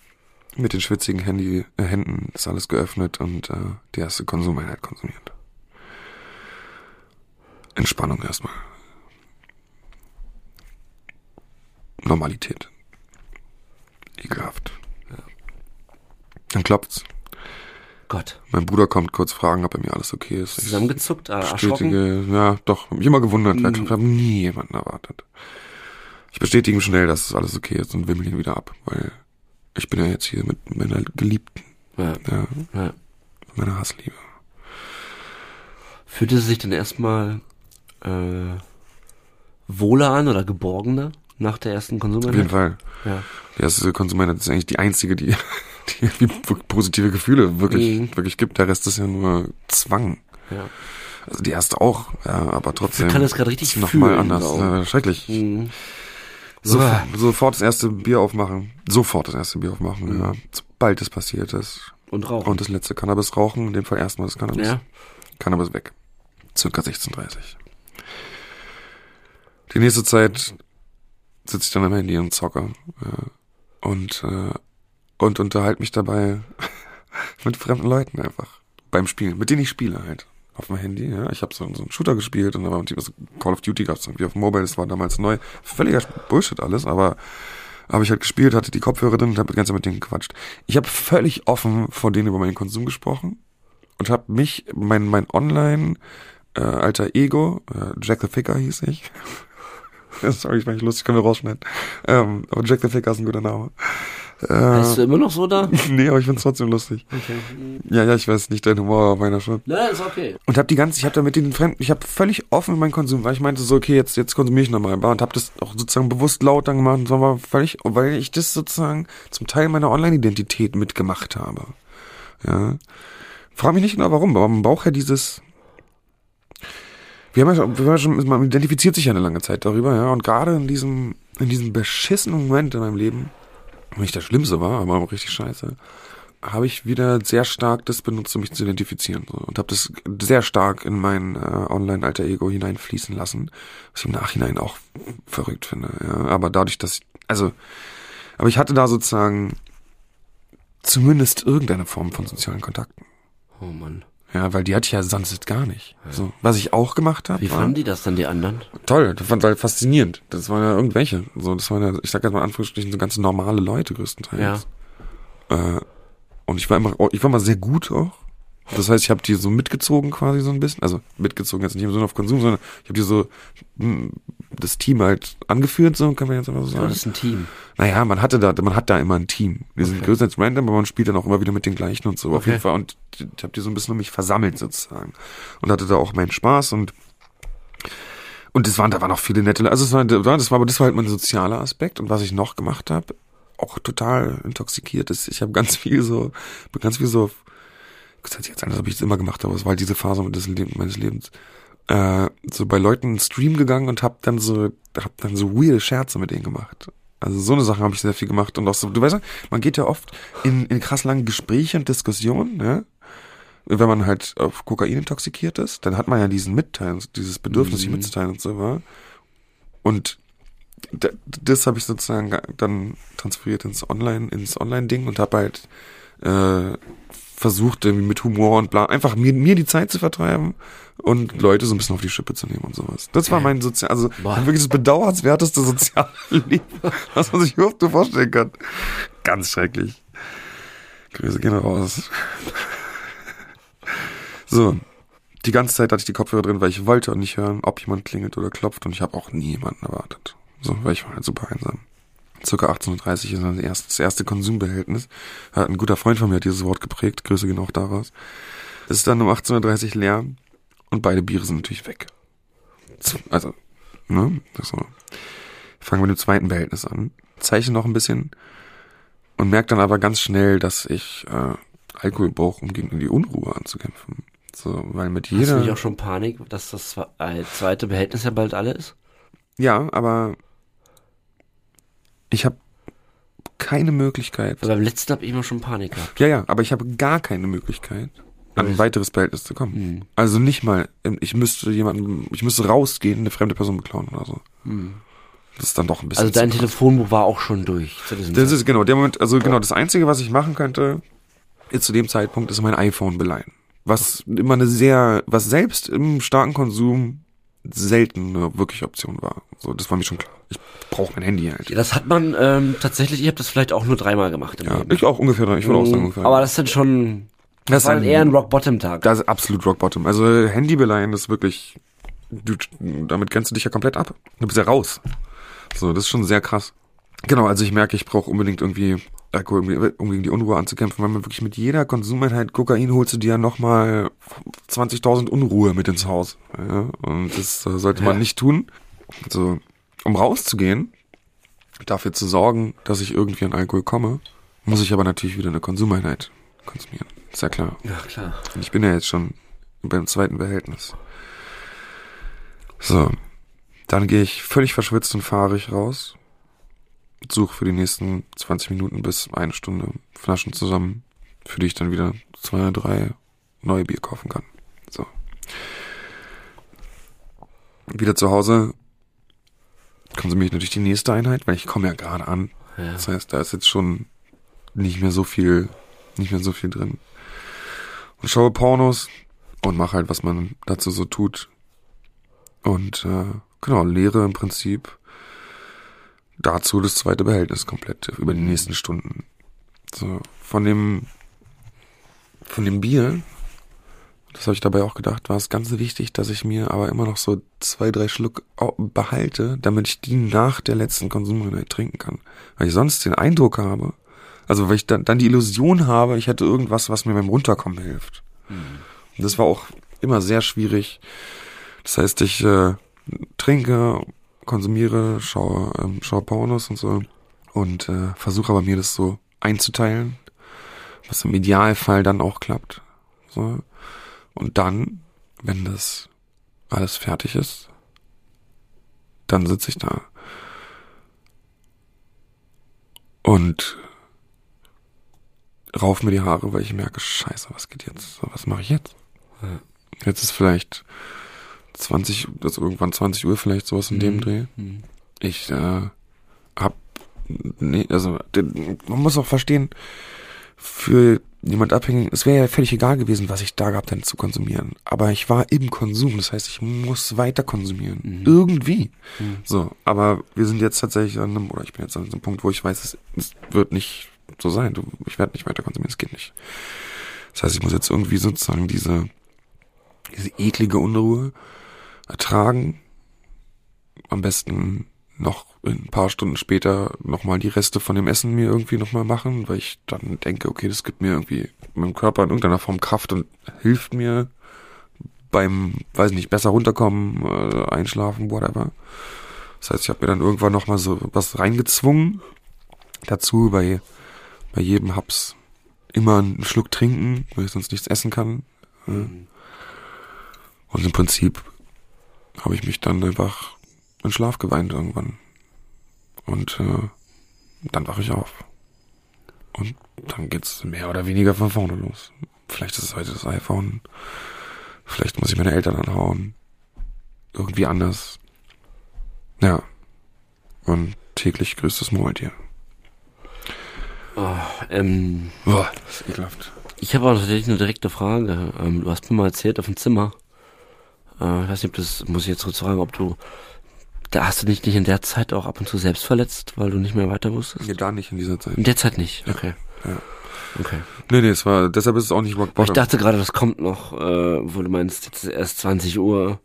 mit den schwitzigen Handy, äh, Händen ist alles geöffnet und äh, die erste Konsumeinheit konsumiert. Entspannung erstmal. Normalität. Ekelhaft. Dann klopft's. Gott. Mein Bruder kommt kurz fragen, ob bei mir alles okay ist. Ich Zusammengezuckt, äh, erschrocken. bestätige, ja, doch, mich immer gewundert, weil ich habe nie jemanden erwartet. Ich bestätige ihm schnell, dass es alles okay ist und wimmel ihn wieder ab, weil ich bin ja jetzt hier mit meiner Geliebten, Ja, ja, ja. meiner Hassliebe. Fühlte sie sich dann erstmal äh, wohler an oder geborgener nach der ersten Konsumeinheit? Auf jeden Fall. Ja. Die erste Konsumentin ist eigentlich die einzige, die, die irgendwie [LAUGHS] positive Gefühle wirklich, Mhm. wirklich gibt. Der Rest ist ja nur Zwang. ja. Also die erste auch, ja, aber trotzdem. Ich kann das gerade richtig noch fühlen, anders. auch. Ja, schrecklich. Mhm. So, sofort das erste Bier aufmachen. Sofort das erste Bier aufmachen, Mhm. ja. Sobald es passiert ist. Und rauchen. Und das letzte Cannabis rauchen, in dem Fall erstmal das Cannabis. ja. Cannabis weg. Circa 16.30 Die nächste Zeit sitze ich dann am Handy und zocke. Ja. Und, äh, und unterhalte mich dabei [LAUGHS] mit fremden Leuten einfach. Beim Spielen, mit denen ich spiele halt. Auf dem Handy, ja. Ich habe so, so einen Shooter gespielt und dann war so Call of Duty gab's irgendwie auf dem Mobile, das war damals neu. Völliger Bullshit alles, aber habe ich halt gespielt, hatte die Kopfhörer drin und habe die ganze Zeit mit denen gequatscht. Ich habe völlig offen vor denen über meinen Konsum gesprochen und habe mich, mein, mein Online äh, alter Ego, äh, Jack the Ficker hieß ich. [LAUGHS] Sorry, ich war nicht lustig, können wir rausschneiden. Ähm, aber Jack the Ficker ist ein guter Name. Heißt Äh, du immer noch so da? [LAUGHS] nee, aber ich find's trotzdem lustig. Okay. Ja, ja, ich weiß nicht, dein Humor auf meiner schon. Nein, ist okay. Und habe die ganze, ich habe da mit den Fremden, ich habe völlig offen meinen Konsum, weil ich meinte so, okay, jetzt jetzt konsumiere ich nochmal und habe das auch sozusagen bewusst laut dann gemacht und so war völlig, weil ich das sozusagen zum Teil meiner Online-Identität mitgemacht habe. Ja, frage mich nicht genau warum, aber man braucht ja dieses. Wir haben ja schon, wir haben ja schon, man identifiziert sich ja eine lange Zeit darüber, ja, und gerade in diesem in diesem beschissenen Moment in meinem Leben, nicht das Schlimmste war, aber richtig scheiße, habe ich wieder sehr stark das benutzt, um mich zu identifizieren. So, und habe das sehr stark in mein äh, Online-Alter-Ego hineinfließen lassen, was ich im Nachhinein auch verrückt finde. Ja. Aber dadurch, dass ich, also, aber ich hatte da sozusagen zumindest irgendeine Form von sozialen Kontakten. Oh Mann. Ja, weil die hatte ich ja sonst gar nicht. So, was ich auch gemacht habe. Wie fanden die das dann, die anderen? Toll, das fand ich halt faszinierend. Das waren ja irgendwelche. So, das waren ja, ich sag jetzt mal in Anführungsstrichen, so ganz normale Leute größtenteils. Äh, und ich war immer, ich war mal sehr gut auch. Das heißt, ich habe die so mitgezogen quasi so ein bisschen. Also mitgezogen jetzt nicht im Sinne auf Konsum, sondern ich habe die so mh, das Team halt angeführt, so kann man jetzt einfach so Ja, sagen. das ist ein Team. Naja, man hatte da, man hat da immer ein Team. Die sind Okay. größtenteils random, aber man spielt dann auch immer wieder mit den gleichen und so. Auf Okay. jeden Fall. Und ich habe die so ein bisschen um mich versammelt sozusagen. Und hatte da auch meinen Spaß und und es waren, da waren auch viele nette, also es war, das war, aber das war halt mein sozialer Aspekt. Und was ich noch gemacht habe, auch total intoxikiert ist, ich habe ganz viel so, ganz viel so, das hört sich jetzt an, als ob ich das immer gemacht habe, aber es war halt diese Phase meines Lebens, äh, so bei Leuten in Stream gegangen und hab dann so, hab dann so weirde Scherze mit denen gemacht. Also so eine Sache habe ich sehr viel gemacht und auch so, du weißt ja, man geht ja oft in, in krass langen Gespräche und Diskussionen, ne? Wenn man halt auf Kokain intoxikiert ist, dann hat man ja diesen Mitteilen, dieses Bedürfnis, sich Mhm. mitzuteilen und so, wa? Und da- das habe ich sozusagen dann transferiert ins Online, ins Online-Ding und habe halt äh, versucht, irgendwie mit Humor und bla, einfach mir, mir die Zeit zu vertreiben und Leute so ein bisschen auf die Schippe zu nehmen und sowas. Das war mein sozial, also Boah. wirklich das bedauernswerteste [LAUGHS] soziale Leben, was man sich überhaupt nur vorstellen kann. Ganz schrecklich. Grüße gehen raus. So, die ganze Zeit hatte ich die Kopfhörer drin, weil ich wollte und nicht hören, ob jemand klingelt oder klopft und ich habe auch nie jemanden erwartet. So, weil ich war halt super einsam. Circa 1830 ist das erste Konsumbehältnis. Hat ein guter Freund von mir hat dieses Wort geprägt. Grüße gehen auch daraus. Es ist dann um 1830 leer und beide Biere sind natürlich weg. Also, ne? So. Ich fange mit dem zweiten Behältnis an, zeichne noch ein bisschen und merke dann aber ganz schnell, dass ich äh, Alkohol brauche, um gegen die Unruhe anzukämpfen. So, weil mit jeder. Hast du nicht auch schon Panik, dass das äh, zweite Behältnis ja bald alle ist? Ja, aber ich habe keine Möglichkeit. Aber beim letzten habe ich immer schon Panik gehabt. Ja, ja, aber ich habe gar keine Möglichkeit, an ein weiteres Behältnis zu kommen. Mhm. Also nicht mal, ähm, ich müsste jemanden, ich müsste rausgehen, eine fremde Person beklauen oder so. Mhm. Das ist dann doch ein bisschen. Also dein Telefonbuch war auch schon durch. das ist genau der Moment. Also genau das Einzige, was ich machen könnte, jetzt zu dem Zeitpunkt, ist mein iPhone beleihen. Was immer eine sehr, was selbst im starken Konsum selten eine wirkliche Option war. So, das war mir schon klar. Ich brauche mein Handy halt. Ja, das hat man ähm, tatsächlich, ich habe das vielleicht auch nur dreimal gemacht. ja, Leben. ich auch ungefähr, ich würde auch sagen ungefähr. Aber das sind schon, das, das war ein, eher ein Rock-Bottom-Tag. Das ist absolut Rock-Bottom. Also Handy beleihen ist wirklich, du, damit grenzt du dich ja komplett ab. Du bist ja raus. So, das ist schon sehr krass. Genau, also ich merke, ich brauche unbedingt irgendwie Alkohol, um gegen die Unruhe anzukämpfen, weil man wirklich mit jeder Konsumeinheit Kokain holst du dir ja nochmal 20.000 Unruhe mit ins Haus. Ja, und das äh, sollte man ja. nicht tun. Also, um rauszugehen, dafür zu sorgen, dass ich irgendwie an Alkohol komme, muss ich aber natürlich wieder eine Konsumeinheit konsumieren. Ist ja klar. Ja, klar. Und ich bin ja jetzt schon beim zweiten Behältnis. So. Dann gehe ich völlig verschwitzt und fahrig raus suche für die nächsten 20 Minuten bis eine Stunde Flaschen zusammen, für die ich dann wieder zwei, drei neue Bier kaufen kann. So. Wieder zu Hause konsumiere ich natürlich die nächste Einheit, weil ich komme ja gerade an. Ja. Das heißt, da ist jetzt schon nicht mehr so viel, nicht mehr so viel drin. Und schaue Pornos und mache halt, was man dazu so tut. Und äh, genau, lehre im Prinzip dazu das zweite Behältnis komplett über die nächsten Stunden. So, von dem, von dem Bier, das habe ich dabei auch gedacht, war es ganz wichtig, dass ich mir aber immer noch so zwei, drei Schluck behalte, damit ich die nach der letzten Konsumeinheit trinken kann. Weil ich sonst den Eindruck habe, also weil ich dann, dann die Illusion habe, ich hätte irgendwas, was mir beim Runterkommen hilft. Mhm. Und das war auch immer sehr schwierig. Das heißt, ich äh, trinke konsumiere, schaue, ähm, schaue Pornos und so und äh, versuche aber mir das so einzuteilen, was im Idealfall dann auch klappt. So. Und dann, wenn das alles fertig ist, dann sitze ich da und rauf mir die Haare, weil ich merke, scheiße, was geht jetzt? Was mache ich jetzt? Jetzt ist vielleicht 20, also irgendwann 20 Uhr vielleicht sowas in mhm. dem Dreh. Mhm. Ich äh, hab, nee, also man muss auch verstehen, für jemand abhängig, es wäre ja völlig egal gewesen, was ich da gehabt hätte zu konsumieren. Aber ich war im Konsum, das heißt, ich muss weiter konsumieren. Mhm. Irgendwie. Mhm. So, aber wir sind jetzt tatsächlich an einem, oder ich bin jetzt an einem Punkt, wo ich weiß, es, es wird nicht so sein. Du, ich werde nicht weiter konsumieren, es geht nicht. Das heißt, ich muss jetzt irgendwie sozusagen diese, diese eklige Unruhe ertragen. Am besten noch ein paar Stunden später nochmal die Reste von dem Essen mir irgendwie nochmal machen, weil ich dann denke, okay, das gibt mir irgendwie meinem Körper in irgendeiner Form Kraft und hilft mir beim, weiß nicht, besser runterkommen, äh, einschlafen, whatever. Das heißt, ich habe mir dann irgendwann nochmal so was reingezwungen. Dazu bei, bei jedem Haps immer einen Schluck trinken, weil ich sonst nichts essen kann. Mhm. Und im Prinzip habe ich mich dann einfach in Schlaf geweint irgendwann. Und äh, dann wache ich auf. Und dann geht's mehr oder weniger von vorne los. Vielleicht ist es heute das iPhone. Vielleicht muss ich meine Eltern anhauen. Irgendwie anders. Ja. Und täglich grüßt das Maultier. Oh, ähm, Boah, das ist ekelhaft. Ich habe auch tatsächlich eine direkte Frage. Ähm, du hast mir mal erzählt auf dem Zimmer, äh, ich weiß nicht, ob das muss ich jetzt so fragen, ob du da hast du dich nicht in der Zeit auch ab und zu selbst verletzt, weil du nicht mehr weiter wusstest? Nee, da nicht in dieser Zeit. In der Zeit nicht, okay. Ja. Okay. Nee, nee, es war, deshalb ist es auch nicht Rock Bottom. Ich dachte gerade, das kommt noch, äh, wo du meinst, jetzt ist erst 20 Uhr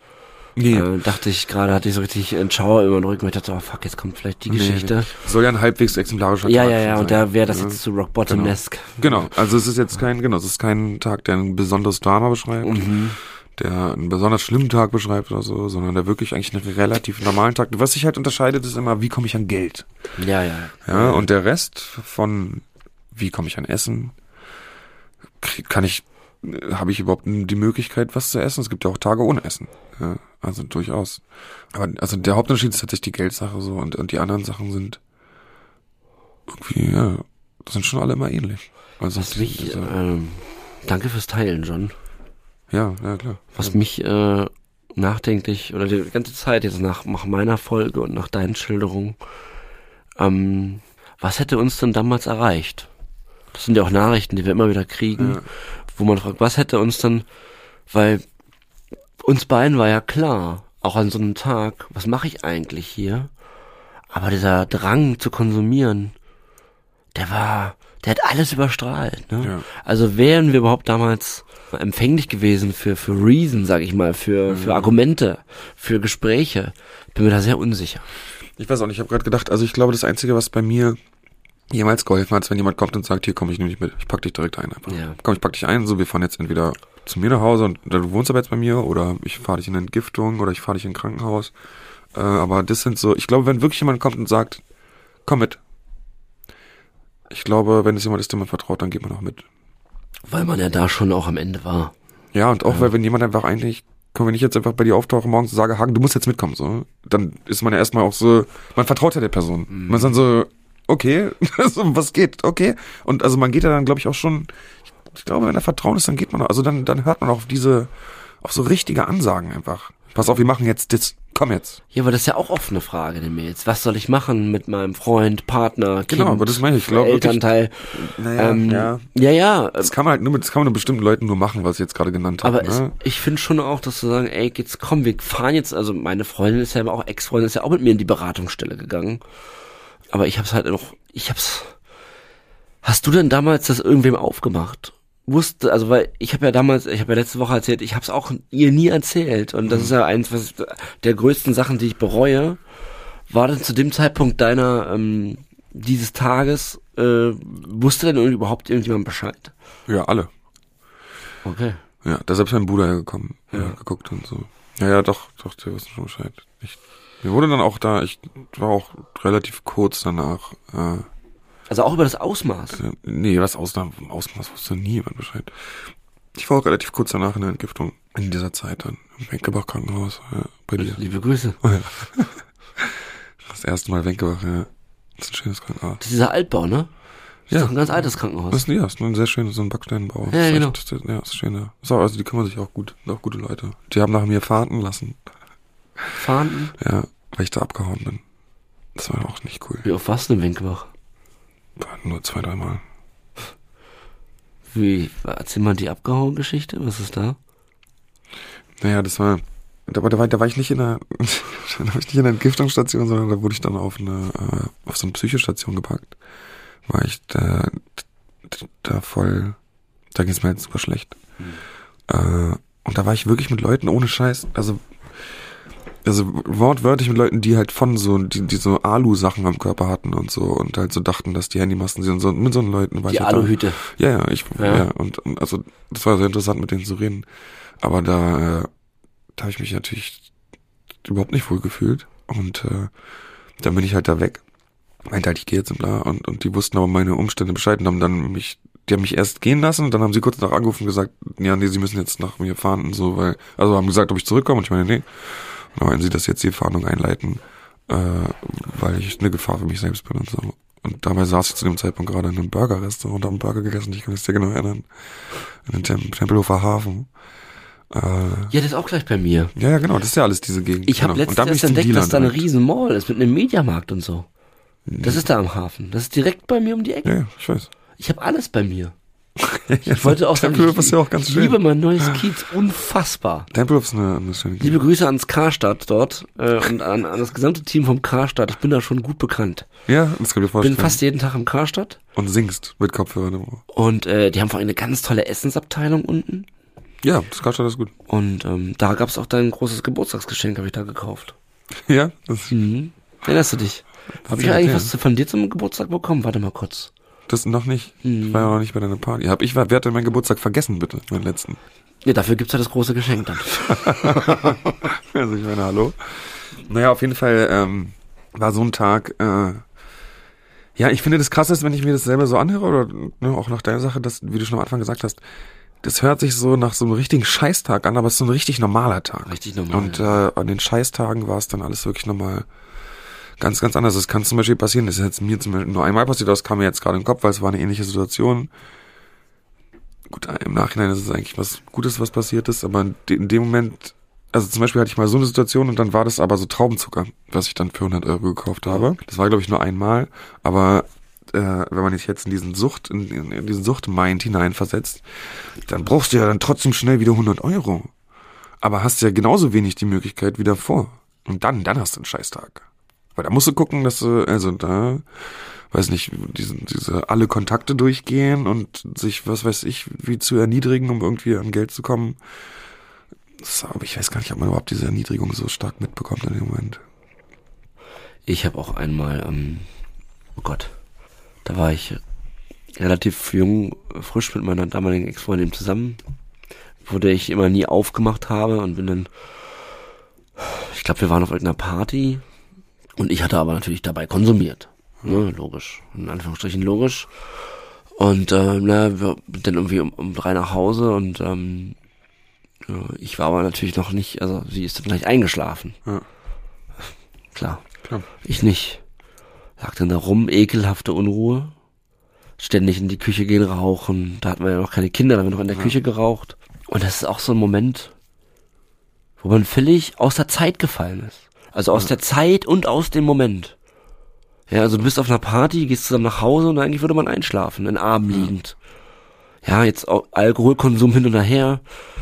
Nee. Äh, dachte ich gerade, hatte ich so richtig einen Schauer über den Rücken. Ich dachte, oh fuck, jetzt kommt vielleicht die Geschichte. Nee. Soll ja ein halbwegs exemplarischer Ja, Tag ja, ja, sein. und da wäre das Ja. jetzt zu Rock Bottom-esque. Genau, also es ist jetzt kein, genau, es ist kein Tag, der ein besonderes Drama beschreibt, Mhm. Der einen besonders schlimmen Tag beschreibt oder so, sondern der wirklich eigentlich einen relativ normalen Tag. Was sich halt unterscheidet, ist immer, wie komme ich an Geld? Ja, ja. Ja, und der Rest von wie komme ich an Essen? Kann ich, habe ich überhaupt die Möglichkeit, was zu essen? Es gibt ja auch Tage ohne Essen. Ja, also durchaus. Aber also der Hauptunterschied ist tatsächlich die Geldsache so und, und die anderen Sachen sind irgendwie, ja, sind schon alle immer ähnlich. Also die- mich, diese- ähm, danke fürs Teilen, John. Ja, ja klar. Was mich äh, nachdenklich oder die ganze Zeit jetzt nach, nach meiner Folge und nach deinen Schilderungen, ähm, was hätte uns denn damals erreicht? Das sind ja auch Nachrichten, die wir immer wieder kriegen, Ja. wo man fragt, was hätte uns denn, weil uns beiden war ja klar, auch an so einem Tag, was mache ich eigentlich hier? Aber dieser Drang zu konsumieren, der war, der hat alles überstrahlt. Ne? Ja. Also wären wir überhaupt damals empfänglich gewesen für für Reason, sag ich mal, für für Argumente, für Gespräche, bin mir da sehr unsicher. Ich weiß auch nicht, ich habe gerade gedacht, also ich glaube, das Einzige, was bei mir jemals geholfen hat, ist, wenn jemand kommt und sagt, hier komm, ich nehme dich mit, ich pack dich direkt ein einfach. Ja. Komm, ich pack dich ein, so wir fahren jetzt entweder zu mir nach Hause und du wohnst aber jetzt bei mir oder ich fahre dich in eine Entgiftung oder ich fahre dich in ein Krankenhaus. Äh, aber das sind so, ich glaube, wenn wirklich jemand kommt und sagt, komm mit. Ich glaube, wenn es jemand ist, dem man vertraut, dann geht man auch mit. Weil man ja da schon auch am Ende war. Ja, und auch weil wenn jemand einfach eigentlich, komm, wenn ich jetzt einfach bei dir auftauche morgens und sage, Hagen, du musst jetzt mitkommen, so, dann ist man ja erstmal auch so, man vertraut ja der Person. Man ist dann so, okay, [LAUGHS] was geht, okay. Und also man geht ja dann, glaube ich, auch schon, ich glaube, wenn da Vertrauen ist, dann geht man, also dann, dann hört man auch auf diese, auf so richtige Ansagen einfach. Pass auf, wir machen jetzt das, komm jetzt. Ja, aber das ist ja auch oft eine Frage der Mails. Was soll ich machen mit meinem Freund, Partner, Kind, Genau, aber das meine ich, ich glaube wirklich- Elternteil? Naja, ähm, ja. ja, ja. Das kann man halt nur mit, das kann man nur bestimmten Leuten nur machen, was ich jetzt gerade genannt habe. Aber es, ne? ich finde schon auch, dass zu sagen, ey, jetzt komm, wir fahren jetzt, also meine Freundin ist ja auch, Ex-Freundin ist ja auch mit mir in die Beratungsstelle gegangen. Aber ich hab's halt noch, ich hab's. Hast du denn damals das irgendwem aufgemacht? Wusste, also weil ich habe ja damals, ich habe ja letzte Woche erzählt, ich habe es auch ihr nie erzählt und das ist ja eins was der größten Sachen, die ich bereue. War denn zu dem Zeitpunkt deiner ähm, dieses Tages äh, wusste denn überhaupt irgendjemand Bescheid? Ja, alle. Okay. Ja, da ist mein Bruder hergekommen, ja. geguckt und so. Ja, ja, doch, doch, der wusste schon Bescheid. Ich, mir wurde dann auch da, ich war auch relativ kurz danach, äh, Also auch über das Ausmaß. äh, nee, was Ausnahme, Ausmaß wusste nie jemand Bescheid. Ich war auch relativ kurz danach in der Entgiftung, in dieser Zeit dann, im Wenkebach Krankenhaus, ja, bei dir. Liebe Grüße. [LAUGHS] Das erste Mal Wenkebach, ja. Das ist ein schönes Krankenhaus. Das ist dieser Altbau, ne? Das Ja. ist doch ein ganz altes Krankenhaus. Das ist, ja, ist ein sehr schönes, so ein Backsteinbau. Ja, Das ist genau. echt- ja, ist schön, ja. Ist auch, also die kümmern sich auch gut, sind auch gute Leute. Die haben nach mir fahrten lassen, Fahnden. ja, weil ich da abgehauen bin. Das war auch nicht cool. Wie oft warst du in Wenkebach? Nur zwei, dreimal. Wie, erzähl mal die abgehauen Geschichte, was ist da? Naja, das war, da, war- da, war, da war ich nicht in der, [LAUGHS] da war ich nicht in der Entgiftungsstation, sondern da wurde ich dann auf eine, äh, auf so eine Psychostation gepackt. War ich da, da voll, da ging es mir halt super schlecht. Äh, und da war ich wirklich mit Leuten ohne Scheiß, also, also wortwörtlich mit Leuten, die halt von so, die, die so Alu-Sachen am Körper hatten und so und halt so dachten, dass die Handymasten sind und so, mit so Leuten war Die ich halt da. Aluhüte. Ja, ja, ich, Ja. ja, und, und also das war sehr interessant, mit denen zu reden. Aber da, äh, da habe ich mich natürlich überhaupt nicht wohl gefühlt. Und äh, dann bin ich halt da weg. Meinte halt, ich gehe jetzt und bla. Und, und die wussten aber meine Umstände Bescheid und haben dann mich, die haben mich erst gehen lassen und dann haben sie kurz nach angerufen und gesagt, ja, nee, sie müssen jetzt nach mir fahren und so, weil, also haben gesagt, ob ich zurückkomme und ich meine, nee. Dann meinen sie, sie jetzt die Fahndung einleiten, äh, weil ich eine Gefahr für mich selbst bin und so. Und dabei saß ich zu dem Zeitpunkt gerade in einem Burger-Restaurant und habe einen Burger gegessen, ich kann es dir genau erinnern. In den Tem Tempelhofer Hafen. Äh, Ja, das ist auch gleich bei mir. ja, ja, genau, das ist ja alles diese Gegend. Ich habe genau. Letztens erst entdeckt, dass da eine riesen Mall ist mit einem Mediamarkt und so. Das ist da am Hafen. Das ist direkt bei mir um die Ecke. Ja, ich weiß. Ich habe alles bei mir. [LAUGHS] Ich wollte auch sagen, Tempelhof ist ja auch ganz ich schön. liebe mein neues Kiez unfassbar. Tempelhof ist eine, eine schöne Gegend. Liebe Grüße ans Karstadt dort äh, und an, an das gesamte Team vom Karstadt. Ich bin da schon gut bekannt. Ja, das kann ich mir Bin vorstellen. fast jeden Tag im Karstadt Und singst mit Kopfhörern im Ohr. und äh, die haben vor allem eine ganz tolle Essensabteilung unten. Ja, das Karstadt ist gut. Und ähm, da gab's auch dein großes Geburtstagsgeschenk, habe ich da gekauft. Ja, das, Mhm. Erinnerst du dich? Habe ich Ja, eigentlich was von dir zum Geburtstag bekommen? Warte mal kurz. Das noch nicht. Ich war ja noch nicht bei deiner Party. Hab ich, wer hat denn meinen Geburtstag vergessen, bitte? Meinen letzten. Ja, dafür gibt's ja das große Geschenk dann. [LAUGHS] Also ich meine, hallo. Naja, auf jeden Fall ähm, war so ein Tag. Äh, ja, ich finde das krass ist, wenn ich mir das selber so anhöre oder ne, auch nach deiner Sache, dass, wie du schon am Anfang gesagt hast, das hört sich so nach so einem richtigen Scheißtag an, aber es ist so ein richtig normaler Tag. Richtig normal. Und äh, an den Scheißtagen war es dann alles wirklich nochmal ganz, ganz anders. Es kann zum Beispiel passieren, das ist jetzt mir zum Beispiel nur einmal passiert, das kam mir jetzt gerade im Kopf, weil es war eine ähnliche Situation. Gut, im Nachhinein ist es eigentlich was Gutes, was passiert ist, aber in de- in dem Moment, also zum Beispiel hatte ich mal so eine Situation und dann war das aber so Traubenzucker, was ich dann für 100 Euro gekauft habe. Das war, glaube ich, nur einmal, aber äh, wenn man sich jetzt in diesen Sucht, in, in, in diesen Suchtmind hineinversetzt, dann brauchst du ja dann trotzdem schnell wieder 100 Euro. Aber hast ja genauso wenig die Möglichkeit wie davor. Und dann, dann hast du einen Scheißtag. Weil da musst du gucken, dass du, also da, weiß nicht, diese, diese alle Kontakte durchgehen und sich, was weiß ich, wie zu erniedrigen, um irgendwie an Geld zu kommen. Das, aber ich weiß gar nicht, ob man überhaupt diese Erniedrigung so stark mitbekommt in dem Moment. Ich habe auch einmal, ähm, oh Gott, da war ich relativ jung, frisch mit meiner damaligen Ex-Freundin zusammen, wo der ich immer nie aufgemacht habe und bin dann, ich glaube, wir waren auf irgendeiner Party und ich hatte aber natürlich dabei konsumiert. Ne, logisch, in Anführungsstrichen logisch. Und äh, na, wir sind dann irgendwie um, um drei nach Hause und ähm, ja, ich war aber natürlich noch nicht, also sie ist dann gleich eingeschlafen. Ja. [LAUGHS] Klar. Klar. Ich nicht. Lag dann da rum, ekelhafte Unruhe. Ständig in die Küche gehen, rauchen. Da hatten wir ja noch keine Kinder, da haben wir noch in der Küche geraucht. Und das ist auch so ein Moment, wo man völlig aus der Zeit gefallen ist. Also aus der Zeit und aus dem Moment. Ja, also du bist auf einer Party, gehst zusammen nach Hause und eigentlich würde man einschlafen, in Arm liegend. Ja, jetzt Alkoholkonsum hin und her.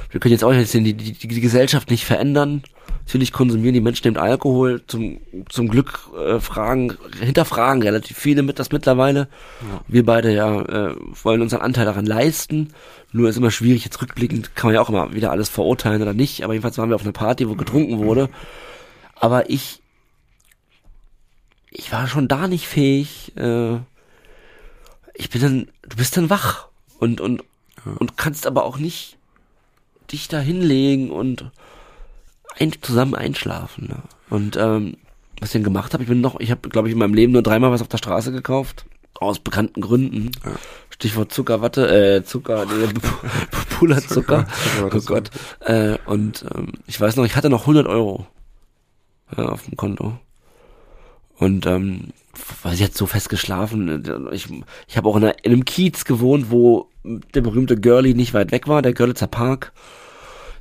Wir können jetzt auch jetzt die, die, die, Gesellschaft nicht verändern. Natürlich konsumieren die Menschen eben Alkohol. Zum, zum Glück äh, fragen, hinterfragen relativ viele mit das mittlerweile. Wir beide ja äh, wollen unseren Anteil daran leisten. Nur ist immer schwierig, jetzt rückblickend kann man ja auch immer wieder alles verurteilen oder nicht. Aber jedenfalls waren wir auf einer Party, wo getrunken [CLEARS THROAT] wurde. Aber ich, ich war schon da nicht fähig. Äh, ich bin dann, du bist dann wach und und und kannst aber auch nicht dich da hinlegen und ein, zusammen einschlafen. Ne? Und ähm, was ich dann gemacht habe, ich bin noch, ich habe, glaube ich, in meinem Leben nur dreimal was auf der Straße gekauft. Aus bekannten Gründen. Stichwort Zuckerwatte, äh, Zucker, nee, Puderzucker. Zuckerwatte, oh Gott. Äh, und ähm, ich weiß noch, ich hatte noch 100 Euro ja, auf dem Konto. Und ähm, weil sie hat so fest geschlafen. äh, Ich, ich habe auch in, einer, in einem Kiez gewohnt, wo der berühmte Girlie nicht weit weg war, der Görlitzer Park.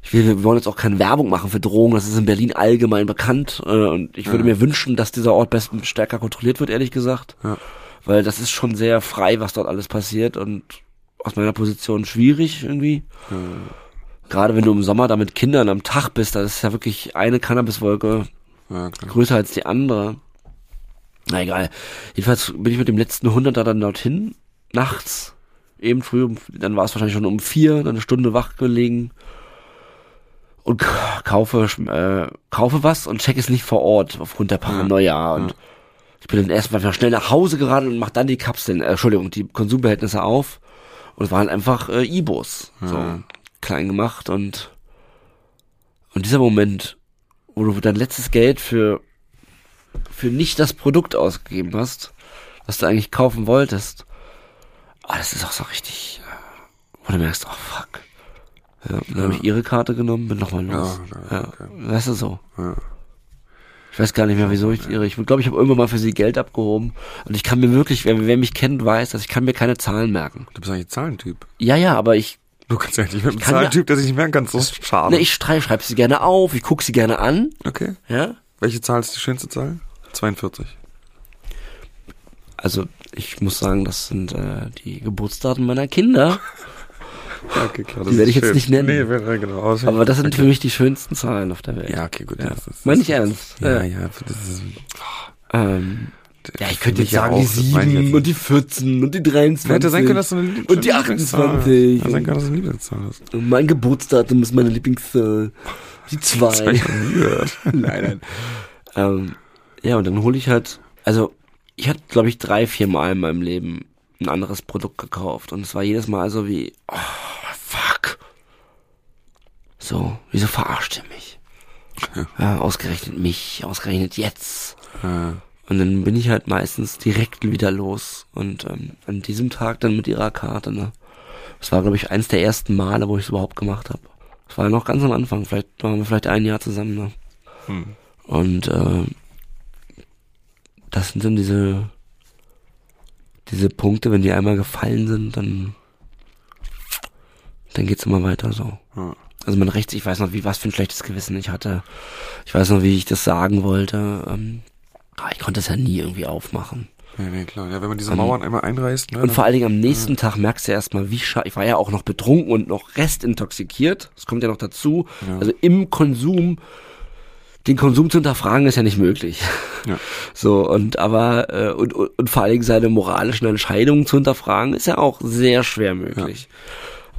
Ich will, wir wollen jetzt auch keine Werbung machen für Drogen, das ist in Berlin allgemein bekannt. Äh, und ich würde mir wünschen, dass dieser Ort besten stärker kontrolliert wird, ehrlich gesagt. Ja. Weil das ist schon sehr frei, was dort alles passiert und aus meiner Position schwierig irgendwie. Gerade wenn du im Sommer da mit Kindern am Tag bist, da ist ja wirklich eine Cannabiswolke Ja, größer als die andere. Na egal. Jedenfalls bin ich mit dem letzten Hunderter dann dorthin, nachts, eben früh, um, dann war es wahrscheinlich schon um vier, dann eine Stunde wach gelegen und kaufe, äh, kaufe was und check es nicht vor Ort aufgrund der Paranoia. Und ich bin dann erstmal einfach schnell nach Hause gerannt und mach dann die Kapseln, äh, Entschuldigung, die Konsumbehältnisse auf. Und es waren einfach äh, Ibos, so klein gemacht und und dieser Moment, wo du dein letztes Geld für für nicht das Produkt ausgegeben hast, was du eigentlich kaufen wolltest. Ah, das ist auch so richtig, äh, wo du merkst, oh fuck. Ja, dann habe ich ihre Karte genommen, bin nochmal los. Ja, Ja, okay. weißt du so. Ja. Ich weiß gar nicht mehr, wieso ich ihre. Ich glaube, ich habe irgendwann mal für sie Geld abgehoben. Und ich kann mir wirklich, wer, wer mich kennt, weiß, dass ich kann mir keine Zahlen merken. Du bist eigentlich ein Zahlentyp. Ja, ja, aber ich, Du kannst ja nicht mit einem Zahlentyp, der sich nicht merken kann, so schade. ne, ich schreibe schreib sie gerne auf, ich gucke sie gerne an. Okay. Ja. Welche Zahl ist die schönste Zahl? 42. Also ich muss sagen, das sind äh, die Geburtsdaten meiner Kinder. [LAUGHS] Ja, okay, klar. Die werde ich jetzt nicht nennen. Nee, wäre genau. aus. Aber das sind für mich die schönsten Zahlen auf der Welt. ja, okay, gut. Ja. das ist- Meine ich ernst. Ja, Ja. ja, das ist, Ähm, Ja, ich könnte jetzt sagen, auch, die das meine ich 7 jetzt und die 14 und die 23. Hätte sein können, dass du eine Lieb- und die Lieblingszahl hast. 28. Hätte sein können, dass du eine Lieblingszahl hast. Und mein Geburtsdatum ist meine Lieblingszahl. Die Das hab 2. ich noch nie gehört. nein, nein. Ähm, ja, und dann hole ich halt, also ich hatte, glaube ich, drei, vier Mal in meinem Leben ein anderes Produkt gekauft. Und es war jedes Mal so wie, oh, fuck. So, wieso verarscht ihr mich? Ja, ausgerechnet mich, ausgerechnet jetzt. Äh, Und dann bin ich halt meistens direkt wieder los. Und ähm, an diesem Tag dann mit ihrer Karte, ne? Das war, glaube ich, eins der ersten Male, wo ich es überhaupt gemacht habe. Das war noch ganz am Anfang, vielleicht waren wir vielleicht ein Jahr zusammen, ne? hm. Und äh, das sind dann diese diese Punkte, wenn die einmal gefallen sind, dann dann geht's immer weiter so. Ja. Also man rechts, ich weiß noch, wie was für ein schlechtes Gewissen ich hatte. Ich weiß noch, wie ich das sagen wollte. Ähm, ah, ich konnte das ja nie irgendwie aufmachen. Nee, nee, klar. Ja, wenn man diese Mauern einmal einreißt, ne? Und vor allen Dingen am nächsten Tag merkst du erstmal, wie scha Ich war ja auch noch betrunken und noch restintoxikiert. Das kommt ja noch dazu. Ja. Also im Konsum, den Konsum zu hinterfragen, ist ja nicht möglich. Ja. [LAUGHS] So, und aber, äh, und, und, und vor allen Dingen seine moralischen Entscheidungen zu hinterfragen, ist ja auch sehr schwer möglich.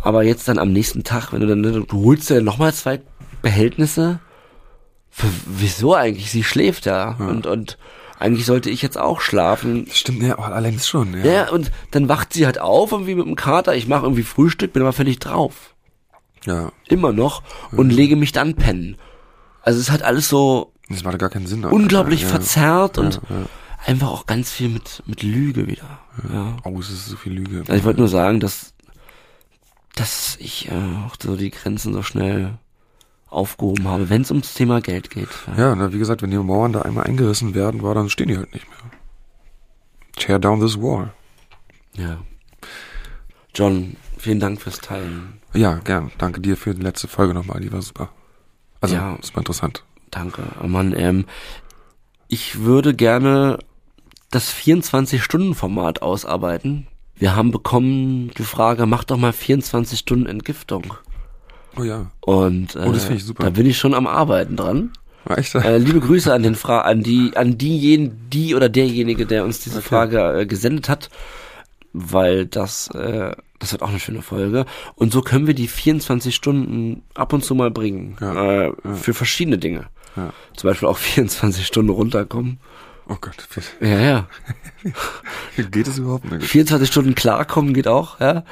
Aber jetzt dann am nächsten Tag, wenn du dann, du holst dir nochmal zwei Behältnisse, wieso eigentlich? Sie schläft ja. Und, und eigentlich sollte ich jetzt auch schlafen. Das stimmt, ja, das schon, ja. Ja, und dann wacht sie halt auf, irgendwie mit dem Kater. Ich mache irgendwie Frühstück, bin aber völlig drauf. Ja. Immer noch. Und lege mich dann pennen. Also es hat alles so Das macht gar keinen Sinn. unglaublich ja. verzerrt und ja. einfach auch ganz viel mit, mit Lüge wieder. Ja. Oh, es ist so viel Lüge. Also ich wollte nur sagen, dass, dass ich äh, auch so die Grenzen so schnell aufgehoben habe, wenn es ums Thema Geld geht. Ja, na, wie gesagt, wenn die Mauern da einmal eingerissen werden, war, dann stehen die halt nicht mehr. Tear down this wall. ja. John, vielen Dank fürs Teilen. Ja, gern. Danke dir für die letzte Folge nochmal, die war super. Also, Ja. das war interessant. Danke. Oh Mann, ähm, ich würde gerne das 24-Stunden-Format ausarbeiten. Wir haben bekommen die Frage, mach doch mal 24 Stunden Entgiftung. Oh ja. Und äh, Oh, das finde ich super. da bin ich schon am Arbeiten dran. War echt? Äh, liebe Grüße an den Fra an die an diejenigen, die oder derjenige, der uns diese Okay. Frage äh, gesendet hat, weil das äh, das wird auch eine schöne Folge und so können wir die 24 Stunden ab und zu mal bringen Ja, äh, für verschiedene Dinge. Ja. Zum Beispiel auch 24 Stunden runterkommen. Oh Gott, Ja, ja. [LAUGHS] geht es überhaupt nicht? 24 Stunden klarkommen geht auch, ja.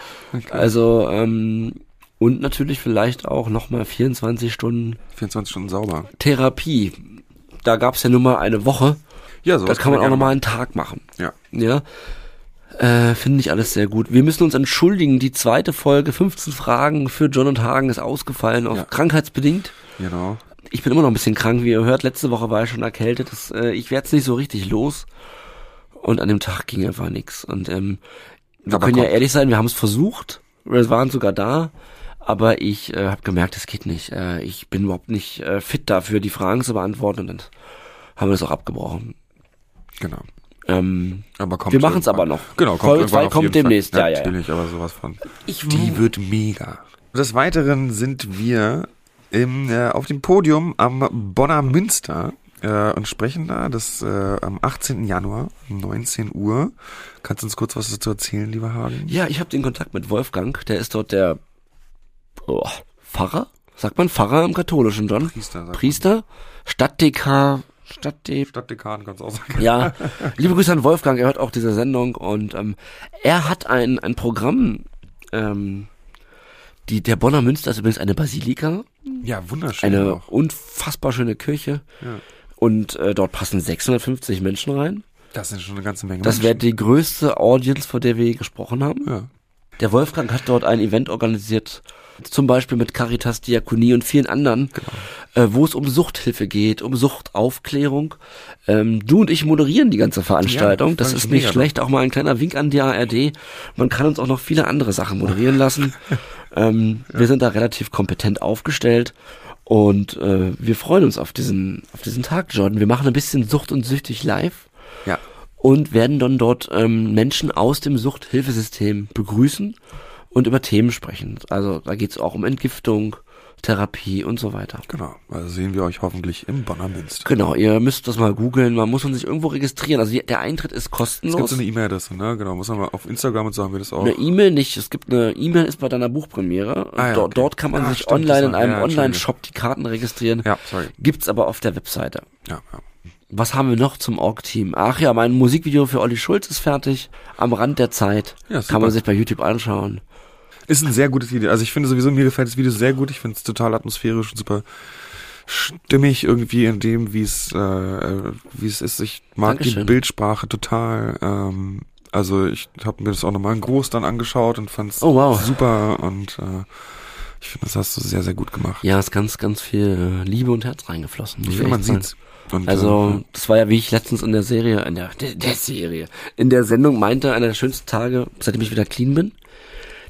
Also, ähm, und natürlich vielleicht auch nochmal 24 Stunden 24 Stunden sauber. Therapie. Da gab's ja nur mal eine Woche. Ja, Da sowas kann man auch nochmal einen Tag machen. machen. Ja. Äh, Finde ich alles sehr gut. Wir müssen uns entschuldigen. Die zweite Folge, 15 Fragen für John und Hagen, ist ausgefallen, auch Ja. krankheitsbedingt. Ja, genau. Ich bin immer noch ein bisschen krank, wie ihr hört. Letzte Woche war ich schon erkältet. Das, äh, ich werde es nicht so richtig los. Und an dem Tag ging einfach nichts. Und ähm, wir Aber können ja kommt. ehrlich sein, wir haben es versucht. Wir waren sogar da. Aber ich äh, habe gemerkt, es geht nicht. Äh, ich bin überhaupt nicht äh, fit dafür, die Fragen zu beantworten. Und dann haben wir das auch abgebrochen. Genau. Ähm, Aber kommt wir machen es aber noch. Genau, kommt Folge irgendwann 2 auf kommt demnächst. Ja, ja, ja. Natürlich, aber sowas von. Ich, Die wird mega. Des Weiteren sind wir im, äh, auf dem Podium am Bonner Münster äh, und sprechen da das äh, am 18. Januar, 19 Uhr. Kannst du uns kurz was dazu erzählen, lieber Hagen? Ja, ich habe den Kontakt mit Wolfgang. Der ist dort der oh, Pfarrer. Sagt man Pfarrer im Katholischen, John? Priester, Priester, Stadtdekar, Stadtde. Stadtdekan kannst du auch sagen. ja, [LAUGHS] liebe Grüße an Wolfgang, er hört auch diese Sendung und ähm, er hat ein, ein Programm, ähm, die, der Bonner Münster ist übrigens eine Basilika, Ja, wunderschön. eine auch. unfassbar schöne Kirche Ja. und äh, dort passen 650 Menschen rein. Das sind schon eine ganze Menge Das wäre die größte Audience, vor der wir gesprochen haben. Ja. Der Wolfgang hat dort ein Event organisiert, zum Beispiel mit Caritas, Diakonie und vielen anderen, Genau. äh, wo es um Suchthilfe geht, um Suchtaufklärung. Ähm, du und ich moderieren die ganze Veranstaltung. Ja, das ist nicht schlecht. Auch mal ein kleiner Wink an die ARD. Man kann uns auch noch viele andere Sachen moderieren lassen. [LAUGHS] ähm, Wir sind da relativ kompetent aufgestellt. Und äh, wir freuen uns auf diesen, auf diesen Tag, Jordan. Wir machen ein bisschen Sucht und Süchtig live Ja. und werden dann dort ähm, Menschen aus dem Suchthilfesystem begrüßen und über Themen sprechen. Also da geht es auch um Entgiftung, Therapie und so weiter. Genau, also sehen wir euch hoffentlich im Bonner Münster. Genau, ihr müsst das mal googeln, man muss man sich irgendwo registrieren. Also der Eintritt ist Es kostenlos. gibt so eine E-Mail-Adresse, ne? Genau, muss man mal auf Instagram und so haben wir das auch. Eine E-Mail nicht, es gibt eine E-Mail ist bei deiner Buchpremiere. Ah ja, dort, okay. dort kann man Ah, sich stimmt, online in einem ja. Online-Shop die Karten registrieren. Ja, sorry. Gibt's aber auf der Webseite. Ja, ja. Was haben wir noch zum Org-Team? Ach ja, mein Musikvideo für Olli Schulz ist fertig. Am Rand der Zeit. Ja, super. Kann man sich bei YouTube anschauen. Ist ein sehr gutes Video. Also ich finde sowieso, mir gefällt das Video sehr gut. Ich finde es total atmosphärisch und super stimmig irgendwie in dem, wie es, äh, äh, wie es ist. Ich mag die Dankeschön. Bildsprache total. Ähm, also ich habe mir das auch nochmal in groß dann angeschaut und fand es Oh, wow. super und äh, ich finde, das hast du sehr, sehr gut gemacht. Ja, ist ganz, ganz viel äh, Liebe und Herz reingeflossen. ich finde, man sieht's. Und, Also, äh, das war ja, wie ich letztens in der Serie, in der, der, der Serie, in der Sendung meinte, einer der schönsten Tage, seitdem ich wieder clean bin.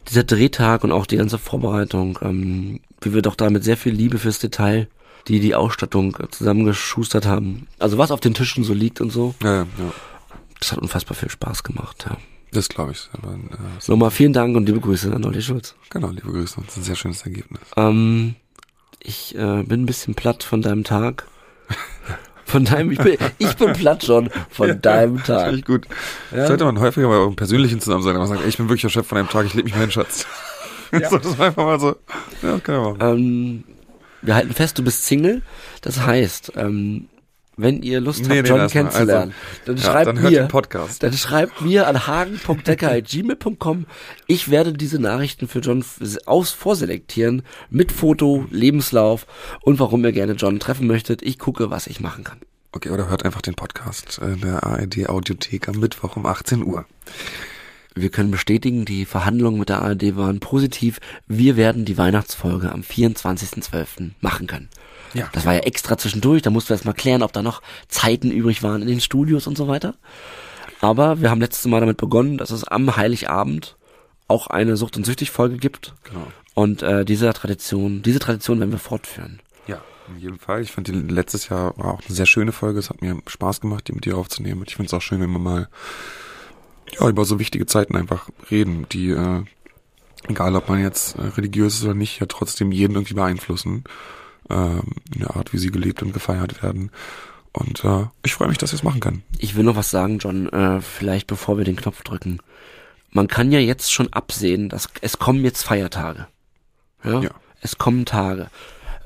Dieser Drehtag und auch die ganze Vorbereitung, ähm, wie wir doch da mit sehr viel Liebe fürs Detail, die die Ausstattung zusammengeschustert haben. Also was auf den Tischen so liegt und so, ja, ja, das hat unfassbar viel Spaß gemacht, ja. das glaube ich. Aber, äh, Nochmal vielen Dank und liebe Grüße an Olli Schulz. genau, liebe Grüße. Das ist ein sehr schönes Ergebnis. Ähm, ich äh, bin ein bisschen platt von deinem Tag. [LAUGHS] Von deinem, ich bin, ich bin platt schon von [LAUGHS] deinem Tag. Richtig gut. Sollte man häufiger bei eurem persönlichen zusammen sein, aber sagen, ey, ich bin wirklich der Chef von einem Tag, ich leg mich mal hin, Schatz. [LAUGHS] [LAUGHS] so, das war einfach mal so. Ja, kann man machen. Ähm, wir halten fest, du bist Single. Das heißt, ähm, wenn ihr Lust Nee, habt, nee, John mal. kennenzulernen, dann ja, schreibt dann mir, den Podcast. dann schreibt mir an hagen.decker.gmail.com. Ich werde diese Nachrichten für John aus vorselektieren mit Foto, Lebenslauf und warum ihr gerne John treffen möchtet. Ich gucke, was ich machen kann. Okay, oder hört einfach den Podcast in der ARD Audiothek am Mittwoch um 18 Uhr. Wir können bestätigen, die Verhandlungen mit der ARD waren positiv. Wir werden die Weihnachtsfolge am 24.12. machen können. Ja. Das war ja extra zwischendurch, da mussten wir erst mal klären, ob da noch Zeiten übrig waren in den Studios und so weiter. Aber wir haben letztes Mal damit begonnen, dass es am Heiligabend auch eine Sucht- und Süchtig-Folge gibt. Genau. Und äh, diese Tradition, diese Tradition werden wir fortführen. Ja, in jedem Fall. Ich fand die letztes Jahr war auch eine sehr schöne Folge. Es hat mir Spaß gemacht, die mit dir aufzunehmen. Und ich finde es auch schön, wenn wir mal ja, über so wichtige Zeiten einfach reden, die, äh, egal ob man jetzt äh, religiös ist oder nicht, ja trotzdem jeden irgendwie beeinflussen. Ähm, in der Art, wie sie gelebt und gefeiert werden. Und äh, ich freue mich, dass wir es machen können. Ich will noch was sagen, John, äh, vielleicht bevor wir den Knopf drücken. Man kann ja jetzt schon absehen, dass es kommen jetzt Feiertage. Ja. Ja. Es kommen Tage.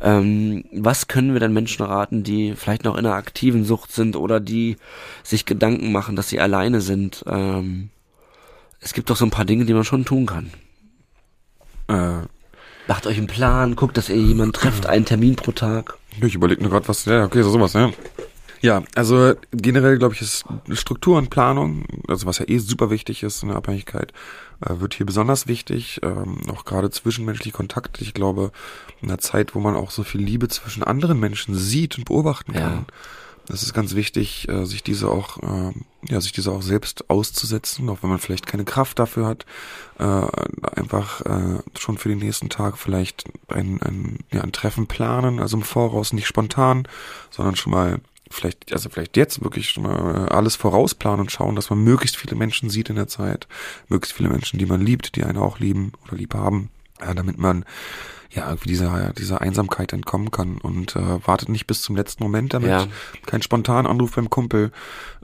Ähm, was können wir denn Menschen raten, die vielleicht noch in einer aktiven Sucht sind oder die sich Gedanken machen, dass sie alleine sind? Ähm, es gibt doch so ein paar Dinge, die man schon tun kann. Äh, Macht euch einen Plan, guckt, dass ihr jemanden trefft, einen Termin pro Tag. Ich überlege nur gerade, was. Ja, okay, so sowas, ja. Ja, also generell glaube ich, ist Struktur und Planung, also was ja eh super wichtig ist in der Abhängigkeit, äh, wird hier besonders wichtig, ähm, auch gerade zwischenmenschliche Kontakte. Ich glaube, in einer Zeit, wo man auch so viel Liebe zwischen anderen Menschen sieht und beobachten Ja. Das ist ganz wichtig, äh, sich diese auch, ähm, ja, sich diese auch selbst auszusetzen, auch wenn man vielleicht keine Kraft dafür hat, äh, einfach äh, schon für den nächsten Tag vielleicht ein, ein, ja, ein Treffen planen, also im Voraus, nicht spontan, sondern schon mal vielleicht, also vielleicht jetzt wirklich schon mal alles vorausplanen und schauen, dass man möglichst viele Menschen sieht in der Zeit, möglichst viele Menschen, die man liebt, die einen auch lieben oder lieb haben, ja, damit man ja irgendwie dieser dieser Einsamkeit entkommen kann und äh, wartet nicht bis zum letzten Moment damit, Ja. kein spontan Anruf beim Kumpel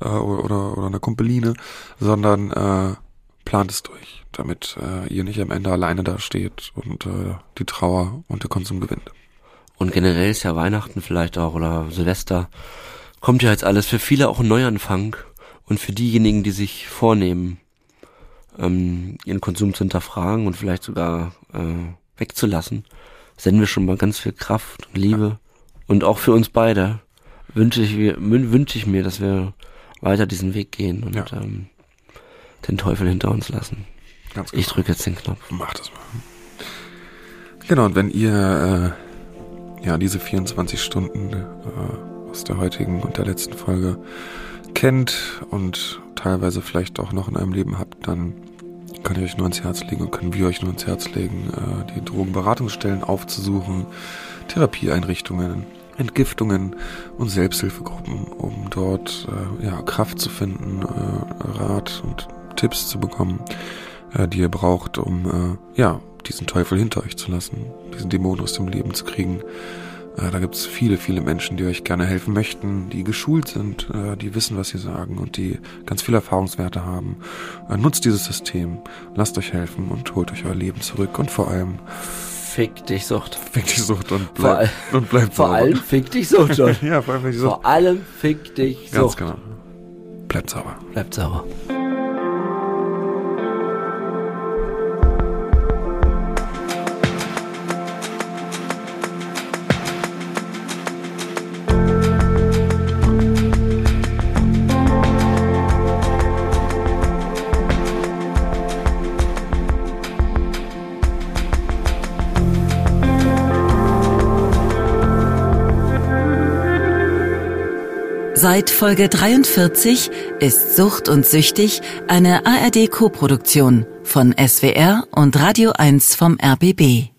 äh, oder, oder oder einer Kumpeline, sondern äh, plant es durch, damit äh, ihr nicht am Ende alleine da steht und äh, die Trauer und der Konsum gewinnt. Und generell ist ja Weihnachten vielleicht auch oder Silvester. Kommt ja jetzt alles für viele auch ein Neuanfang. Und für diejenigen, die sich vornehmen, ähm, ihren Konsum zu hinterfragen und vielleicht sogar äh, wegzulassen, senden wir schon mal ganz viel Kraft und Liebe. Und auch für uns beide wünsche ich, wünsche ich mir, dass wir weiter diesen Weg gehen und Ja. ähm, den Teufel hinter uns lassen. Ganz Ich drücke jetzt den Knopf. Macht das mal. Genau, und wenn ihr äh, ja diese 24 Stunden äh, aus der heutigen und der letzten Folge kennt und teilweise vielleicht auch noch in eurem Leben habt, dann kann ich euch nur ans Herz legen und können wir euch nur ans Herz legen, äh, die Drogenberatungsstellen aufzusuchen, Therapieeinrichtungen, Entgiftungen und Selbsthilfegruppen, um dort äh, ja, Kraft zu finden, äh, Rat und Tipps zu bekommen, äh, die ihr braucht, um äh, ja diesen Teufel hinter euch zu lassen, diesen Dämon aus dem Leben zu kriegen. Äh, da gibt es viele, viele Menschen, die euch gerne helfen möchten, die geschult sind, äh, die wissen, was sie sagen und die ganz viele Erfahrungswerte haben. Äh, nutzt dieses System, lasst euch helfen und holt euch euer Leben zurück und vor allem Fick dich Sucht. Fick dich Sucht und Vor, all, bleibt und bleibt vor allem fick dich Sucht, [LAUGHS] ja, vor allem fick dich Sucht. Vor allem fick dich Ganz Sucht. genau. Bleibt sauber. Bleibt sauber. Seit Folge 43 ist Sucht und Süchtig eine ARD-Koproduktion von SWR und Radio 1 vom RBB.